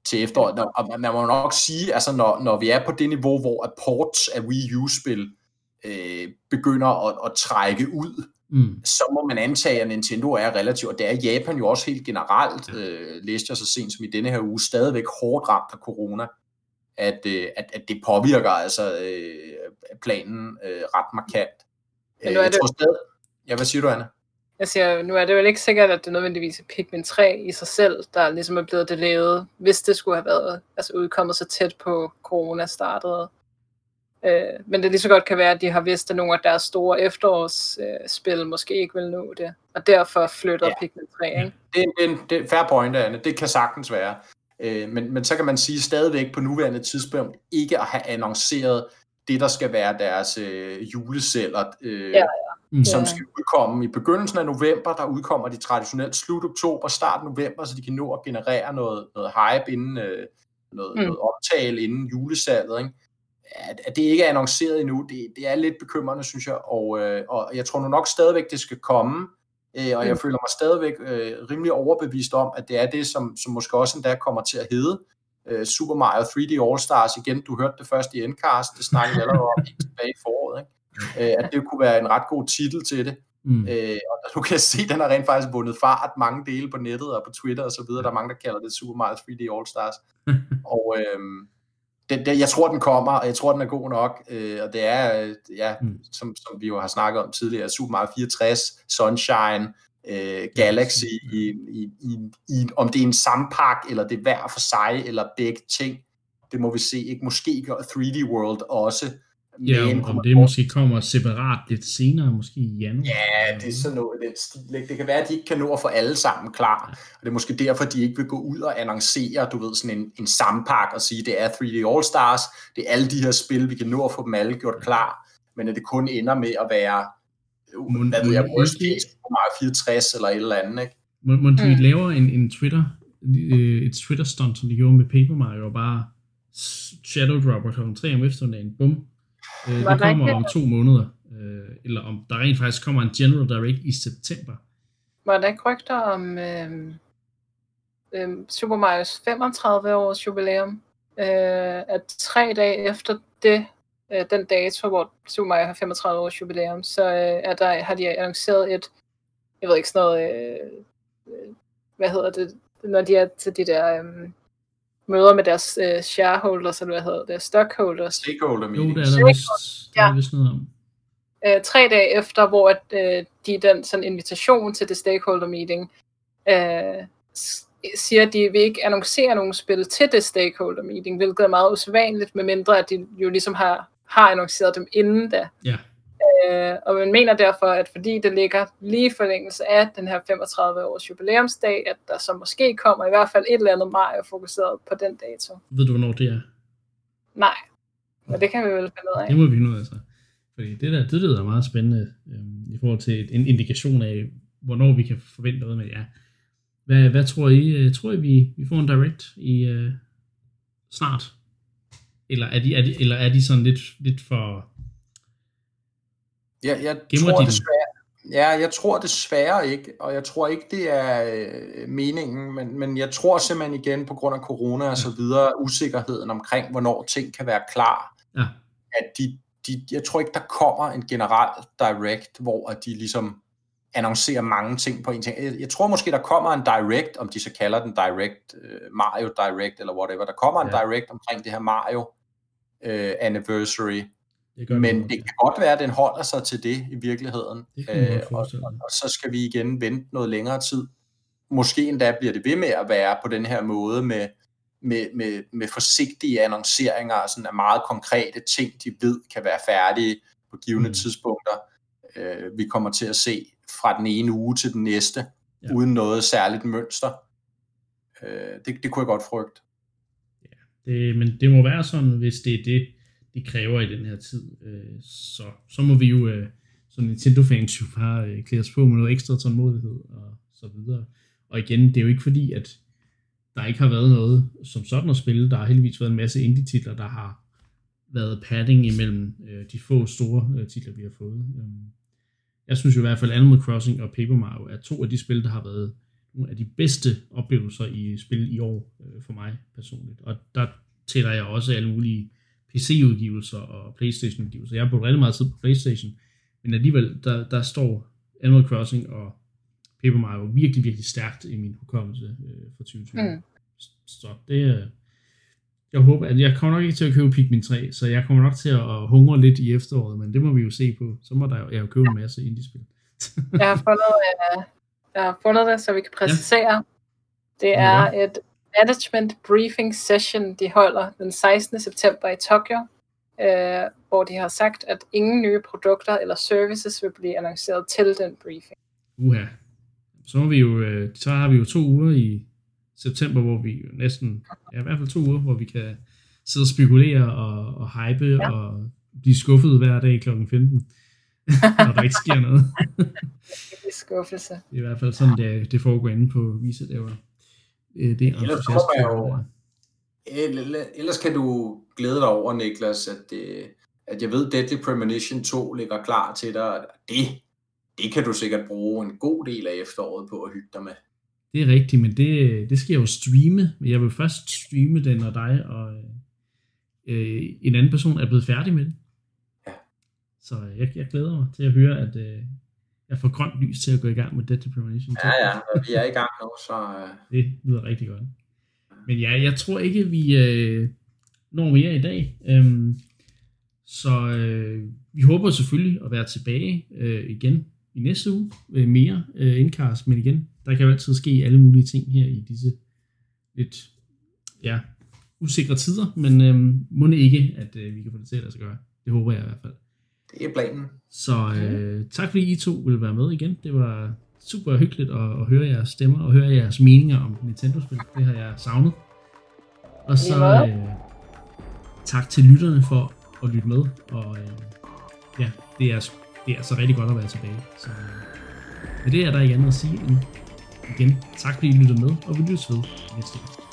til efteråret. Og man må nok sige, altså når, når vi er på det niveau, hvor at ports af Wii U-spil øh, begynder at, at trække ud, mm. så må man antage, at Nintendo er relativt, og det er Japan jo også helt generelt, øh, læste jeg så sent som i denne her uge, stadigvæk hårdt ramt af corona, at, øh, at, at det påvirker altså øh, planen øh, ret markant. Men nu er jeg det... tror stadig... Ja, hvad siger du, Anna? Jeg siger, nu er det jo ikke sikkert, at det nødvendigvis er Pikmin 3 i sig selv, der ligesom er blevet delayet, hvis det skulle have været altså udkommet så tæt på corona startede. Øh, men det lige så godt kan være, at de har vidst, at nogle af deres store efterårsspil øh, måske ikke vil nå det, og derfor flytter ja. Pikmin 3, ikke? Det, det, det er fair point, Anne. Det kan sagtens være. Øh, men, men så kan man sige stadigvæk på nuværende tidspunkt ikke at have annonceret det, der skal være deres øh, juleceller. Øh, ja, ja mm. som skal udkomme i begyndelsen af november. Der udkommer de traditionelt slut oktober, start november, så de kan nå at generere noget, noget hype inden, øh, noget, mm. noget optale inden julesalget. Ikke? At, at det ikke er annonceret endnu, det, det er lidt bekymrende, synes jeg, og, øh, og jeg tror nu nok stadigvæk, det skal komme, øh, og jeg mm. føler mig stadigvæk øh, rimelig overbevist om, at det er det, som, som måske også endda kommer til at hedde øh, Super Mario 3D All-Stars igen. Du hørte det først i Endcast, det snakkede vi allerede om <laughs> tilbage i foråret. Øh, at det kunne være en ret god titel til det. Mm. Øh, og du kan se, at den har rent faktisk vundet fart mange dele på nettet og på Twitter og så videre. Der er mange, der kalder det Super Mario 3D All Stars. <laughs> og øh, det, det, jeg tror, den kommer, og jeg tror, den er god nok. Øh, og det er, øh, ja, mm. som, som vi jo har snakket om tidligere, Super Mario 64, Sunshine, øh, Galaxy, i, i, i, i, om det er en sampak, eller det er hver for sig, eller begge ting. Det må vi se. Ikke? Måske gør 3D World også Ja, om, om det måske kommer separat lidt senere, måske i januar. Ja, det er sådan noget den stil. Det kan være, at de ikke kan nå at få alle sammen klar. Og det er måske derfor, de ikke vil gå ud og annoncere, du ved, sådan en, en sampak og sige, det er 3D All Stars, det er alle de her spil, vi kan nå at få dem alle gjort klar, men at det kun ender med at være, må, hvad ved jeg, worst case, 64 eller et eller andet, ikke? Må, må mm. vi laver en, en Twitter, øh, et Twitter-stunt, som de gjorde med Paper Mario, og bare Shadow Dropper kl. 3 om eftermiddagen, bum, Øh, det kommer om to måneder, øh, eller om der rent faktisk kommer en General Direct i september. var der ikke rygter om øh, øh, Super Mario's 35 års jubilæum? Øh, at tre dage efter det, øh, den dato, hvor Super Mario har 35 års jubilæum, så øh, er der, har de annonceret et, jeg ved ikke sådan noget, øh, øh, hvad hedder det, når de er til de der øh, møder med deres øh, shareholders, eller hvad hedder det, stockholders. Stakeholder Jo, meetings. det er der vist, der er Ja. vist noget om. øh, tre dage efter, hvor at, øh, de den sådan invitation til det stakeholder meeting øh, siger, at de vil ikke annoncere nogen spil til det stakeholder meeting, hvilket er meget usædvanligt, medmindre at de jo ligesom har, har annonceret dem inden da. Ja. Øh, og man mener derfor, at fordi det ligger lige i forlængelse af den her 35 års jubilæumsdag, at der så måske kommer i hvert fald et eller andet Mario fokuseret på den dato. Ved du, hvornår det er? Nej, men det kan vi vel finde ud af. Det må vi finde ud af så. Fordi det der, det lyder meget spændende øhm, i forhold til en indikation af, hvornår vi kan forvente noget med jer. Hvad, hvad tror I? Øh, Tror I, vi, vi får en direct i øh, snart? Eller er, de, er de, eller er de sådan lidt, lidt for... Jeg, jeg Gemmer tror desværre, ja, jeg tror desværre ikke, og jeg tror ikke, det er øh, meningen, men, men jeg tror simpelthen igen på grund af corona og så videre, usikkerheden omkring, hvornår ting kan være klar, Ja, at de, de, jeg tror ikke, der kommer en general direct, hvor at de ligesom annoncerer mange ting på en ting. Jeg, jeg tror måske, der kommer en direct, om de så kalder den direct, øh, Mario direct eller whatever, der kommer en Ja. direct omkring det her Mario øh, anniversary, det gør men det ja. kan godt være, at den holder sig til det i virkeligheden. Det Øh, og, og, og så skal vi igen vente noget længere tid. Måske endda bliver det ved med at være på den her måde med, med, med, med forsigtige annonceringer og sådan af meget konkrete ting, de ved kan være færdige på givende Mm. tidspunkter. Øh, vi kommer til at se fra den ene uge til den næste, Ja. ja. uden noget særligt mønster. Øh, det, det kunne jeg godt frygte. Det, men det må være sådan, hvis det er det, de kræver i den her tid. Øh, så, så må vi jo øh, som Nintendo-fans jo bare øh, klæde os på med noget ekstra tålmodighed og så videre. Og igen, det er jo ikke fordi, at der ikke har været noget som sådan at spille. Der har heldigvis været en masse indie-titler, der har været padding imellem øh, de få store øh, titler, vi har fået. Øhm, jeg synes jo i hvert fald, Animal Crossing og Paper Mario er to af de spil, der har været nogle af de bedste oplevelser i spil i år øh, for mig personligt. Og der tæller jeg også alle mulige PC-udgivelser og Playstation-udgivelser. Jeg har brugt rigtig meget tid på Playstation, men alligevel, der, der står Animal Crossing og Paper Mario virkelig, virkelig stærkt i min hukommelse øh, for 2020. Mm. Så det er... Jeg håber, at jeg kommer nok ikke til at købe Pikmin 3, så jeg kommer nok til at hungre lidt i efteråret, men det må vi jo se på. Så må der jo, jeg jo købe en masse indie-spil. Jeg har fundet, øh, jeg har fundet det, så vi kan præcisere. Ja. Det er et management briefing session, de holder den 16. september i Tokyo, øh, hvor de har sagt, at ingen nye produkter eller services vil blive annonceret til den briefing. Uha. Så, må vi jo, øh, så har vi jo to uger i september, hvor vi jo næsten, ja i hvert fald to uger, hvor vi kan sidde og spekulere og, og hype ja. og blive skuffet hver dag kl. 15, <laughs> når der ikke sker noget. Det er skuffelse. Det er i hvert fald sådan, det, det foregår inde på visedaver. Det er Ellers jeg jo, Ell- ellers kan du glæde dig over, Niklas, at, øh, at jeg ved, Deadly Premonition 2 ligger klar til dig. og Det, det kan du sikkert bruge en god del af efteråret på at hygge dig med. Det er rigtigt, men det, det skal jeg jo streame. Jeg vil først streame den, når dig og øh, en anden person er blevet færdig med det. Ja. Så jeg, jeg glæder mig til at høre, at øh, jeg får grønt lys til at gå i gang med Deadly Premonition. 2. Ja, ja, vi er i gang nu, så øh, Det lyder rigtig godt. Men ja, jeg tror ikke, vi øh, når mere i dag. Øhm, så øh, vi håber selvfølgelig at være tilbage øh, igen i næste uge. Øh, mere øh, indkast, men igen, der kan jo altid ske alle mulige ting her i disse lidt ja, usikre tider. Men øh, må ikke, at øh, vi kan få det til at lade sig gøre. Det håber jeg i hvert fald. Det er planen. Så øh, tak fordi I to ville være med igen. Det var super hyggeligt at, at høre jeres stemmer og høre jeres meninger om Nintendo-spil. Det har jeg savnet. Og så øh, tak til lytterne for at lytte med. Og øh, ja, det er, det er altså rigtig godt at være tilbage. Så øh, med det er der ikke andet at sige end igen tak fordi I lyttede med, og vi lyttes ved næste gang.